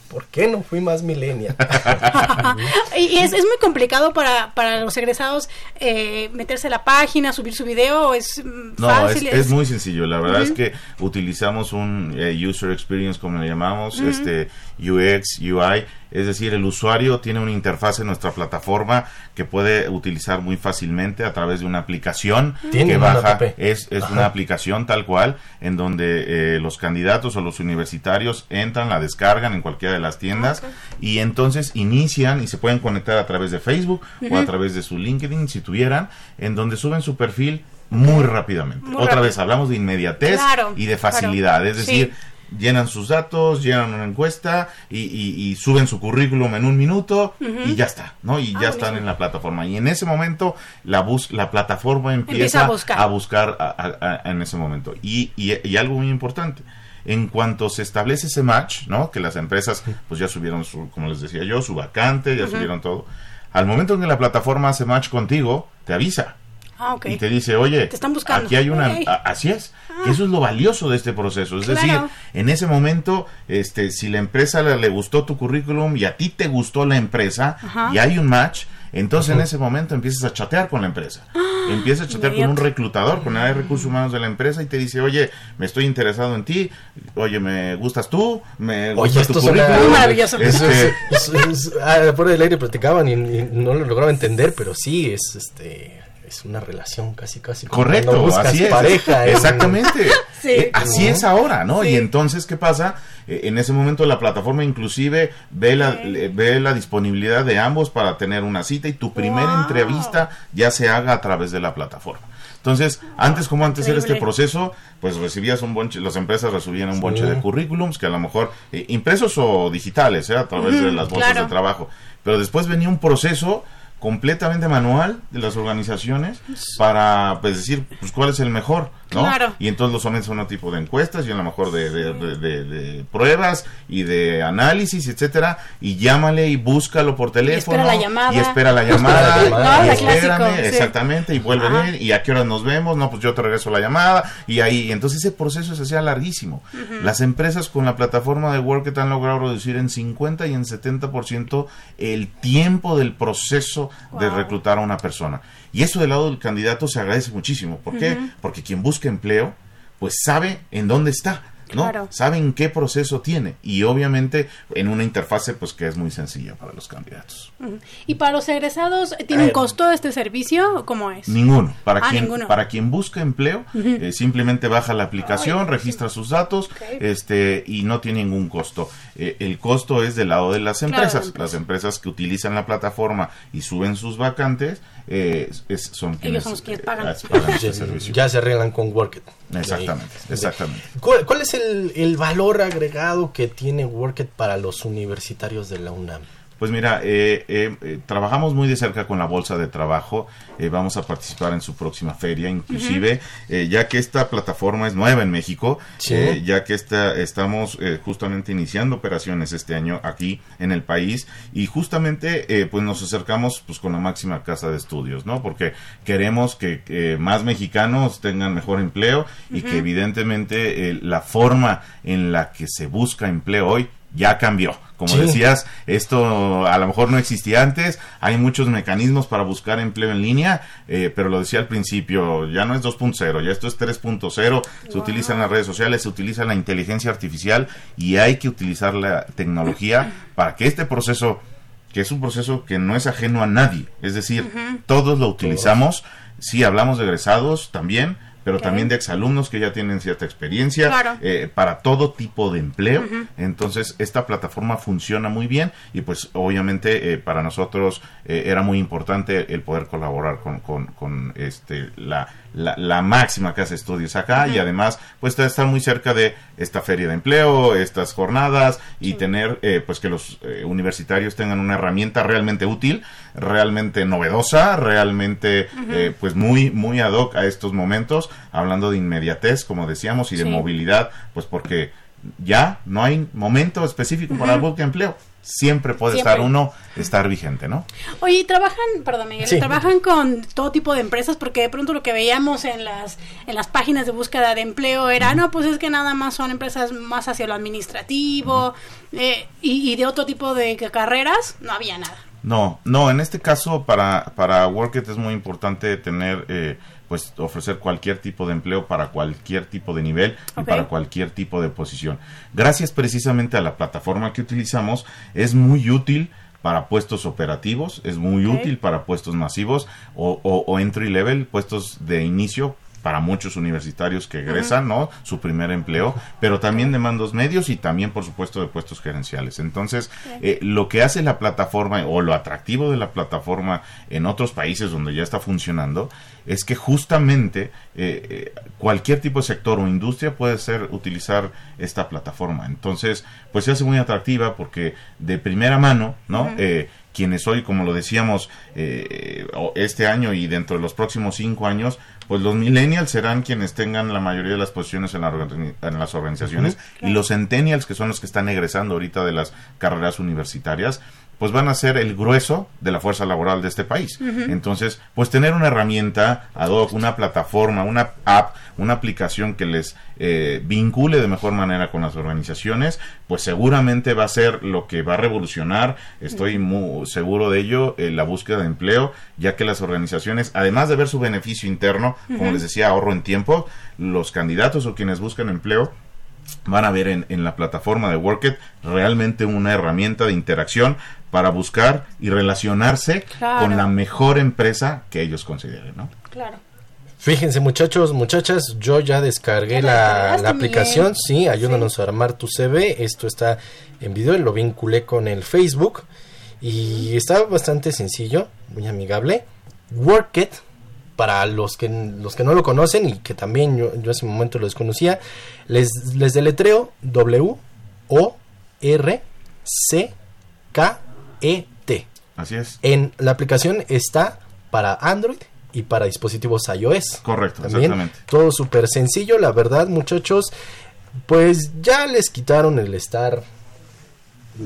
¿por qué no fui más millennial? [laughs] y y es, es muy complicado para, para los egresados eh, meterse a la página, subir su video, o es mm, No, fácil. es, es muy sencillo. La verdad es que utilizamos un eh, user experience, como le llamamos, este UX, UI. Es decir, el usuario tiene una interfaz en nuestra plataforma que puede utilizar muy fácilmente a través de una aplicación Tiene que baja. Es, es Ajá. una aplicación tal cual en donde eh, los candidatos o los universitarios entran, la descargan en cualquiera de las tiendas y entonces inician y se pueden conectar a través de Facebook o a través de su LinkedIn si tuvieran, en donde suben su perfil muy rápidamente. Muy Otra rápido. vez hablamos de inmediatez Claro, y de facilidad, claro. es decir, llenan sus datos, llenan una encuesta y, y- y suben su currículum en un minuto y ya está, ¿no? Y Ah, ya están buenísimo. en la plataforma. Y en ese momento la bus la plataforma empieza, Empieza a buscar. a buscar a- a- a- en ese momento. Y, y- y algo muy importante. En cuanto se establece ese match, ¿no? Que las empresas pues ya subieron su, como les decía yo, su vacante, ya subieron todo. Al momento en que la plataforma hace match contigo, te avisa Ah, y te dice, oye, Te están buscando. aquí hay una... Así es. Que eso es lo valioso de este proceso. Es Claro. decir, en ese momento, este, si la empresa le, le gustó tu currículum y a ti te gustó la empresa Ajá. y hay un match, entonces en ese momento empiezas a chatear con la empresa. Empiezas a chatear con un reclutador, con el área de recursos humanos de la empresa y te dice, oye, me estoy interesado en ti, oye, me gustas tú, me gusta Oye, esto tu currículum. maravilloso. Este, Es- es- es- ah, fuera del aire platicaban y, y no lo lograba entender, pero sí, es este es una relación casi casi Correcto, así es. pareja. en- Exactamente. Sí. Eh, así ¿No? es ahora, ¿no? Sí. Y entonces, ¿qué pasa? Eh, en ese momento la plataforma inclusive ve la, le- ve la disponibilidad de ambos para tener una cita y tu primera Wow. entrevista ya se haga a través de la plataforma. Entonces, antes como antes era este proceso, pues recibías un bonche, las empresas recibían un bonche Sí. de currículums que a lo mejor eh, impresos o digitales, ¿eh? a través de las bolsas claro. de trabajo. Pero después venía un proceso completamente manual de las organizaciones para pues decir pues cuál es el mejor ¿no? Claro. y entonces lo sometes a un tipo de encuestas y a lo mejor de, de- de- de- de pruebas y de análisis etcétera y llámale y búscalo por teléfono espera la llamada. y espera la [laughs] llamada la llamada. y clásico, sí. exactamente y vuelve Ajá. bien y a qué hora nos vemos no pues yo te regreso la llamada y ahí entonces ese proceso se hacía larguísimo las empresas con la plataforma de Workit han logrado reducir en 50 y en 70% el tiempo del proceso proceso de reclutar a una persona. Y eso del lado del candidato se agradece muchísimo. ¿Por qué? Porque quien busca empleo, pues sabe en dónde está. ¿No? Claro. Saben qué proceso tiene y obviamente en una interfase pues que es muy sencilla para los candidatos. Ujú. ¿Y para los egresados tiene un Eh, costo este servicio? o ¿Cómo es? Ninguno. Para Ah, quien ninguno. para quien busca empleo, eh, simplemente baja la aplicación, registra sus datos, este y no tiene ningún costo. Eh, el costo es del lado de las Claro, empresas. Las empresas que utilizan la plataforma y suben sus vacantes eh, es- son quienes, son los quienes eh, pagan. pagan este [laughs] Ya, servicio. ya se arreglan con Workit. Exactamente, exactamente. ¿Cuál, cuál es el, el valor agregado que tiene Workit para los universitarios de la UNAM? Pues mira, eh, eh, eh, trabajamos muy de cerca con la Bolsa de Trabajo. eh, vamos a participar en su próxima feria, inclusive, eh, ya que esta plataforma es nueva en México, Sí. ya que esta, estamos eh, justamente iniciando operaciones este año aquí en el país y justamente eh, pues nos acercamos pues con la máxima casa de estudios, ¿no? Porque queremos que más mexicanos tengan mejor empleo y que evidentemente la forma en la que se busca empleo hoy ya cambió. Como Sí. decías, esto a lo mejor no existía antes, hay muchos mecanismos para buscar empleo en línea, eh, pero lo decía al principio, ya no es 2.0, ya esto es 3.0, se utilizan las redes sociales, se utiliza la inteligencia artificial y hay que utilizar la tecnología para que este proceso, que es un proceso que no es ajeno a nadie, es decir, todos lo utilizamos, sí hablamos de egresados también, pero también de exalumnos que ya tienen cierta experiencia, Claro. eh, para todo tipo de empleo. Entonces, esta plataforma funciona muy bien y pues obviamente eh, para nosotros eh, era muy importante el poder colaborar con, con, con, este, la, la, la máxima casa de estudios acá y además pues estar muy cerca de esta feria de empleo, estas jornadas y tener eh, pues que los eh, universitarios tengan una herramienta realmente útil, realmente novedosa, realmente eh, pues muy, muy ad hoc a estos momentos, hablando de inmediatez, como decíamos, y de Sí. movilidad, pues porque ya no hay momento específico para el búsqueda de empleo. Siempre puede Siempre. estar uno, estar vigente, ¿no? Oye, ¿y trabajan, perdón Miguel, Sí. trabajan con todo tipo de empresas porque de pronto lo que veíamos en las en las páginas de búsqueda de empleo era, no, pues es que nada más son empresas más hacia lo administrativo eh, y, y de otro tipo de ca- carreras no había nada. No, no, en este caso para, para Workit es muy importante tener, eh, pues ofrecer cualquier tipo de empleo para cualquier tipo de nivel y para cualquier tipo de posición. Gracias precisamente a la plataforma que utilizamos, es muy útil para puestos operativos, es muy útil para puestos masivos o, o- o entry level, puestos de inicio para muchos universitarios que egresan, ¿no? Su primer empleo, pero también de mandos medios y también, por supuesto, de puestos gerenciales. Entonces, eh, lo que hace la plataforma o lo atractivo de la plataforma en otros países donde ya está funcionando es que justamente eh, eh, cualquier tipo de sector o industria puede ser utilizar esta plataforma. Entonces, pues se hace muy atractiva porque de primera mano, ¿no? Eh, quienes hoy, como lo decíamos, eh, este año y dentro de los próximos cinco años, pues los millennials serán quienes tengan la mayoría de las posiciones en, la en las organizaciones y los centennials, que son los que están egresando ahorita de las carreras universitarias, pues van a ser el grueso de la fuerza laboral de este país. Entonces, pues tener una herramienta ad hoc, una plataforma, una app, una aplicación que les eh, vincule de mejor manera con las organizaciones, pues seguramente va a ser lo que va a revolucionar, estoy muy seguro de ello, eh, la búsqueda de empleo, ya que las organizaciones, además de ver su beneficio interno, como les decía, ahorro en tiempo, los candidatos o quienes buscan empleo, van a ver en, en la plataforma de Workit realmente una herramienta de interacción para buscar y relacionarse Claro. con la mejor empresa que ellos consideren, ¿no? Claro. Fíjense muchachos, muchachas, yo ya descargué la, aplicación, Miguel. sí, ayúdanos a armar tu CV, esto está en video, lo vinculé con el Facebook y está bastante sencillo, muy amigable. Workit, para los que, los que no lo conocen y que también yo, yo hace un momento lo desconocía, les, les deletreo W O R C K Así es. En la aplicación está para Android y para dispositivos iOS. Correcto, También exactamente. todo súper sencillo, la verdad, muchachos. Pues ya les quitaron el estar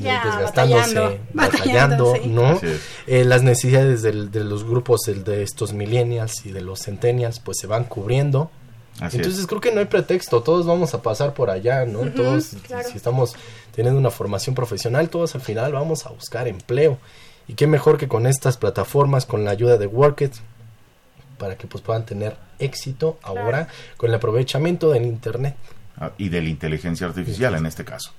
Ya, desgastándose, batallando, batallando, batallando, sí. ¿no? Eh, las necesidades del- de los grupos el de estos millennials y de los centennials pues se van cubriendo. Así Entonces es. creo que no hay pretexto, todos vamos a pasar por allá, ¿no? todos, claro. si estamos teniendo una formación profesional, todos al final vamos a buscar empleo. Y qué mejor que con estas plataformas, con la ayuda de Workit, para que pues puedan tener éxito ahora con el aprovechamiento del Internet. Ah, y de la inteligencia artificial en este caso.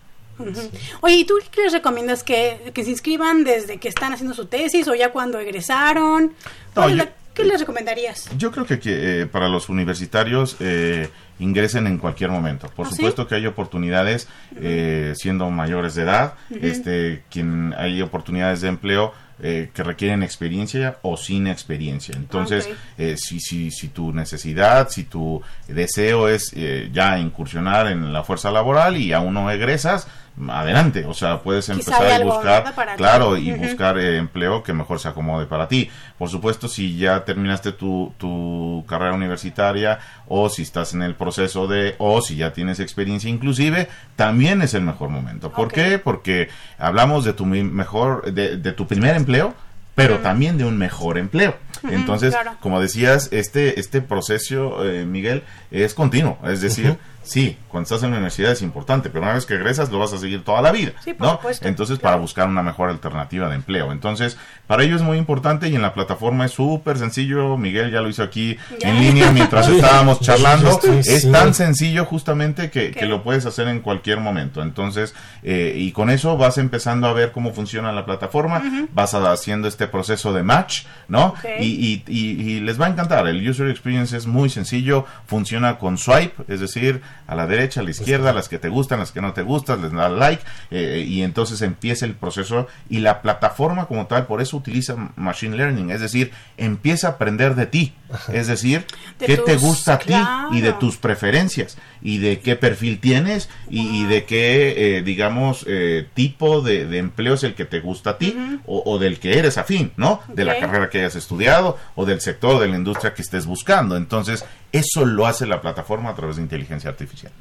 Oye, ¿y tú qué les recomiendas? ¿Que, ¿Que se inscriban desde que están haciendo su tesis o ya cuando egresaron? No, yo- ¿Qué les recomendarías? Yo creo que, que, eh, para los universitarios eh, ingresen en cualquier momento. Por ¿Ah, sí? supuesto que hay oportunidades eh, siendo mayores de edad, este, quien hay oportunidades de empleo eh, que requieren experiencia o sin experiencia. Entonces, Ok. eh, si, si, si tu necesidad, si tu deseo es eh, ya incursionar en la fuerza laboral y aún no egresas, adelante. O sea, puedes empezar algo, buscar, claro, y buscar eh, empleo que mejor se acomode para ti. Por supuesto, si ya terminaste tu, tu carrera universitaria o si estás en el proceso de, o si ya tienes experiencia inclusive, también es el mejor momento. ¿Por qué? Porque hablamos de tu mi- mejor, de, de tu primer empleo, pero también de un mejor empleo. Entonces, claro. como decías, este, este proceso, eh, Miguel, es continuo. Es decir. Sí, cuando estás en la universidad es importante, pero una vez que egresas lo vas a seguir toda la vida. Sí, por ¿no? supuesto, Entonces, para buscar una mejor alternativa de empleo. Entonces, para ello es muy importante y en la plataforma es súper sencillo. Miguel ya lo hizo aquí en línea mientras [laughs] estábamos charlando. Es tan sencillo justamente que, lo puedes hacer en cualquier momento. Entonces, eh, y con eso vas empezando a ver cómo funciona la plataforma, vas haciendo este proceso de match, ¿no? Y, y- y- y les va a encantar. El user experience es muy sencillo, funciona con swipe, es decir, a la derecha, a la izquierda, las que te gustan, las que no te gustan, les da like, eh, y entonces empieza el proceso y la plataforma como tal, por eso utiliza machine learning, es decir, empieza a aprender de ti, es decir, De qué te gusta a ti y de tus preferencias y de qué perfil tienes y, y de qué, eh, digamos, eh, tipo de, de empleo es el que te gusta a ti o, o del que eres afín, ¿no? De la carrera que hayas estudiado o del sector de la industria que estés buscando. Entonces, eso lo hace la plataforma a través de inteligencia artificial.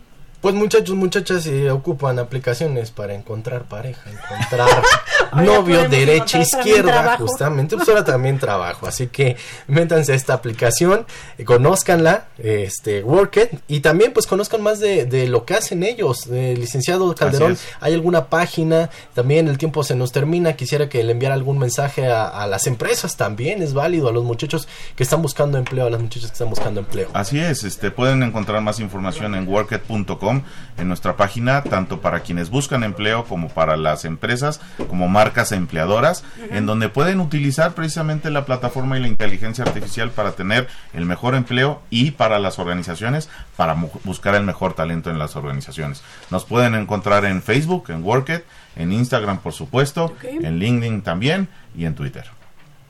Pues muchachos, muchachas, si ocupan aplicaciones para encontrar pareja, encontrar [laughs] novio, derecha, izquierda, justamente, pues ahora también trabajo. Así que métanse a esta aplicación, eh, conózcanla, este, Workit, y también pues conozcan más de, de lo que hacen ellos. Eh, licenciado Calderón. ¿hay alguna página? También el tiempo se nos termina, quisiera que le enviara algún mensaje a, a las empresas también, es válido, a los muchachos que están buscando empleo, a las muchachas que están buscando empleo. Así es, este pueden encontrar más información en worket.com en nuestra página, tanto para quienes buscan empleo como para las empresas, como marcas empleadoras, en donde pueden utilizar precisamente la plataforma y la inteligencia artificial para tener el mejor empleo y para las organizaciones, para buscar el mejor talento en las organizaciones. Nos pueden encontrar en Facebook, en Worket, en Instagram por supuesto, en LinkedIn también y en Twitter.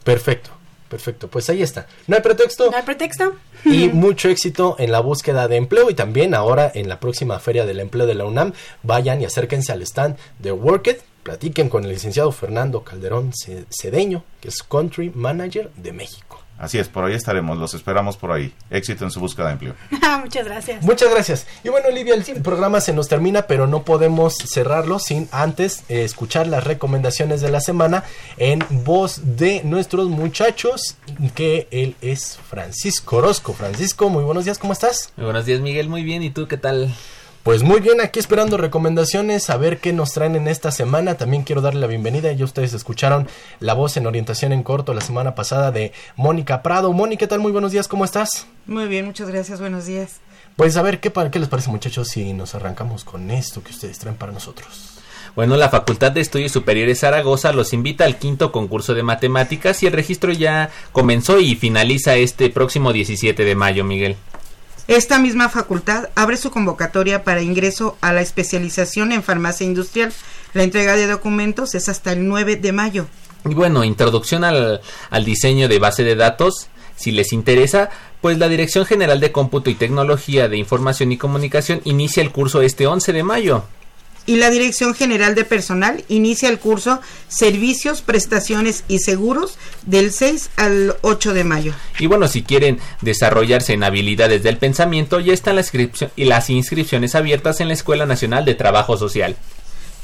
Perfecto, perfecto, pues ahí está. No hay pretexto. ¿No hay pretexto? y mucho éxito en la búsqueda de empleo y también ahora en la próxima feria del empleo de la UNAM vayan y acérquense al stand de Workit platiquen con el licenciado Fernando Calderón Ce- Cedeño que es Country Manager de México Así es, por ahí estaremos, los esperamos por ahí. Éxito en su búsqueda de empleo. [laughs] Muchas gracias. Muchas gracias. Y bueno, Olivia, el el programa se nos termina, pero no podemos cerrarlo sin antes eh, escuchar las recomendaciones de la semana en voz de nuestros muchachos, que él es Francisco Orozco. Francisco, muy buenos días, ¿cómo estás? Muy buenos días, Miguel. Muy bien. ¿Y tú qué tal? Pues muy bien, aquí esperando recomendaciones, a ver qué nos traen en esta semana. También quiero darle la bienvenida, ya ustedes escucharon la voz en orientación en corto la semana pasada de Mónica Prado. Mónica, ¿qué tal? Muy buenos días, ¿cómo estás? Muy bien, muchas gracias, buenos días. Pues a ver, ¿qué, qué les parece muchachos si nos arrancamos con esto que ustedes traen para nosotros? Bueno, la Facultad de Estudios Superiores Zaragoza los invita al quinto concurso de matemáticas y el registro ya comenzó y finaliza este próximo 17 de mayo, Miguel. Esta misma facultad abre su convocatoria para ingreso a la especialización en farmacia industrial. La entrega de documentos es hasta el 9 de mayo. Y bueno, introducción al, al diseño de base de datos. Si les interesa, pues la Dirección General de Cómputo y Tecnología de Información y Comunicación inicia el curso este 11 de mayo. Y la Dirección General de Personal inicia el curso Servicios, Prestaciones y Seguros del 6 al 8 de mayo. Y bueno, si quieren desarrollarse en habilidades del pensamiento, ya están las, las inscripciones abiertas en la Escuela Nacional de Trabajo Social.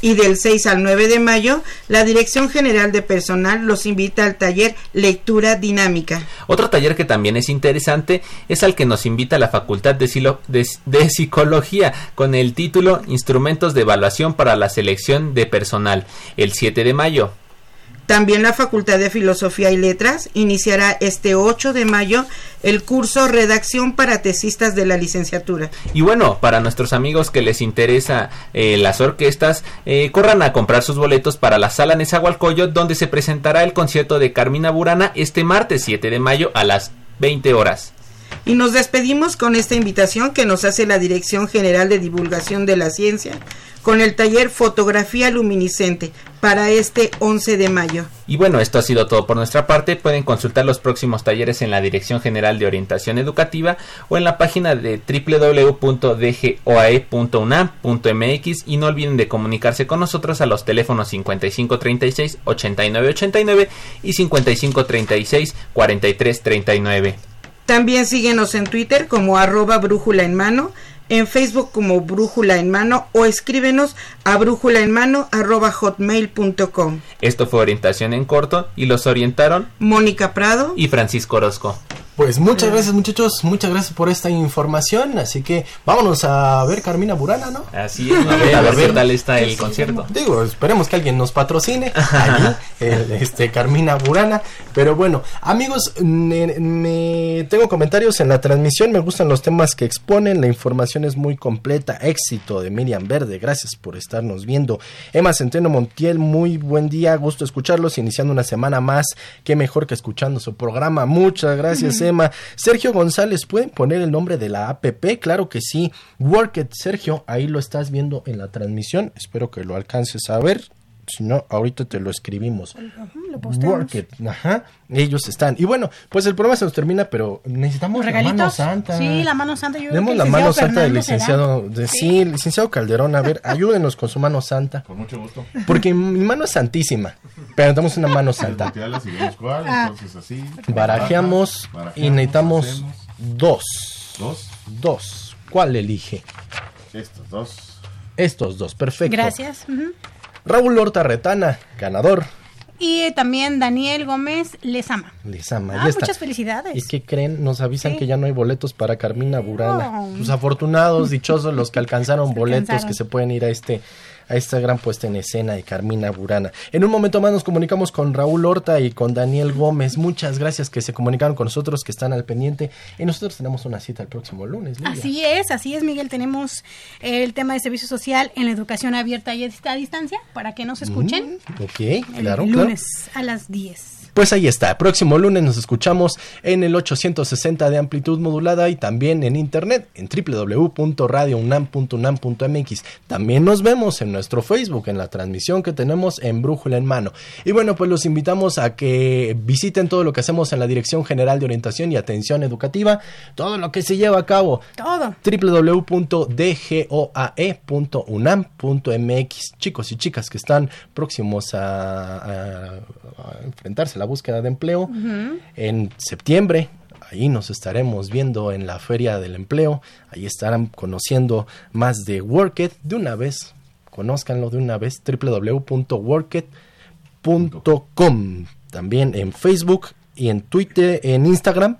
Y del 6 al 9 de mayo, la Dirección General de Personal los invita al taller Lectura Dinámica. Otro taller que también es interesante es al que nos invita la Facultad de, Psicología con el título Instrumentos de Evaluación para la Selección de Personal, el 7 de mayo. También la Facultad de Filosofía y Letras iniciará este 8 de mayo el curso Redacción para Tesistas de la licenciatura. Y bueno, para nuestros amigos que les interesa eh, las orquestas, eh, corran a comprar sus boletos para la sala Nezahualcóyotl, donde se presentará el concierto de Carmina Burana este martes 7 de mayo a las 20 horas. Y nos despedimos con esta invitación que nos hace la Dirección General de Divulgación de la Ciencia con el taller Fotografía Luminiscente para este 11 de mayo. Y bueno, esto ha sido todo por nuestra parte. Pueden consultar los próximos talleres en la Dirección General de Orientación Educativa o en la página de www.dgoae.unam.mx y no olviden de comunicarse con nosotros a los teléfonos 5536 8989 y 5536 4339. También síguenos en Twitter como arroba brújula en mano, en Facebook como brújula en mano o escríbenos a brújula en mano arroba hotmail.com. Esto fue Orientación en Corto y los orientaron Mónica Prado y Francisco Orozco. Pues muchas gracias muchachos, muchas gracias por esta información, así que vámonos a ver Carmina Burana, ¿no? Así es, a ver, a ver tal está el concierto. Digo, esperemos que alguien nos patrocine allí, [laughs] el, este Carmina Burana, pero bueno, amigos, me, me- tengo comentarios en la transmisión, me gustan los temas que exponen, la información es muy completa, éxito de Miriam Verde, gracias por estarnos viendo. Emma Centeno Montiel, muy buen día, gusto escucharlos, iniciando una semana más, qué mejor que escuchando su programa, muchas gracias [laughs] Sergio González, ¿pueden poner el nombre de la APP? Claro que sí. Work Sergio, ahí lo estás viendo en la transmisión. Espero que lo alcances a ver. Si no, ahorita te lo escribimos. Lo posteamos. Work It, ajá. Ellos están. Y bueno, pues el programa se nos termina, pero necesitamos la ¿Regalitos? mano santa. Sí, la mano santa. Yo creo Demos que la mano santa del licenciado. De, sí, licenciado Calderón. A ver, ayúdenos con su mano santa. Con mucho gusto. Porque mi mano es santísima. Pero necesitamos una mano santa. Cuál, Ah. entonces así. Barajeamos y necesitamos hacemos. dos. Dos. Dos. ¿Cuál elige? Estos dos. Estos dos, perfecto. Gracias. ujú. Raúl Horta Retana, ganador. Y también Daniel Gómez les ama. Les ama, Ah, ya está. muchas felicidades. ¿Y qué creen? Nos avisan Sí. que ya no hay boletos para Carmina Burana. No. Pues afortunados, dichosos los que alcanzaron [laughs] Los boletos alcanzaron. que se pueden ir a este a esta gran puesta en escena de Carmina Burana. En un momento más nos comunicamos con Raúl Horta y con Daniel Gómez. Muchas gracias que se comunicaron con nosotros, que están al pendiente. Y nosotros tenemos una cita el próximo lunes. Así es, así es, Miguel. Tenemos el tema de servicio social en la educación abierta y a distancia para que nos escuchen. Mm, ok, el claro, claro. lunes a las 10. Pues ahí está, próximo lunes nos escuchamos en el 860 de amplitud modulada y también en internet en www.radiounam.unam.mx. También nos vemos en nuestro Facebook, en la transmisión que tenemos en Brújula en Mano. Y bueno, pues los invitamos a que visiten todo lo que hacemos en la Dirección General de Orientación y Atención Educativa, todo lo que se lleva a cabo Todo. www.dgoae.unam.mx. Chicos y chicas que están próximos a, a- a enfrentarse a la búsqueda de empleo en septiembre. Ahí nos estaremos viendo en la Feria del Empleo. Ahí estarán conociendo más de Workit. De una vez, conózcanlo de una vez. www.workit.com. También en Facebook y en Twitter, en Instagram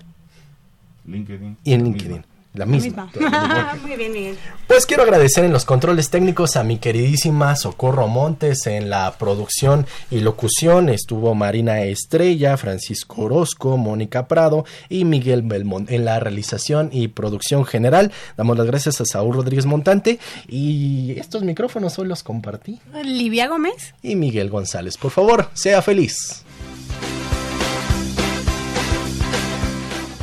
LinkedIn. y en LinkedIn. La misma. [laughs] Muy bien, Miguel. Pues quiero agradecer en los controles técnicos a mi queridísima Socorro Montes en la producción y locución. Estuvo Marina Estrella, Francisco Orozco, Mónica Prado y Miguel Belmont en la realización y producción general. Damos las gracias a Saúl Rodríguez Montante y estos micrófonos hoy los compartí. Livia Gómez. Y Miguel González, por favor, sea feliz.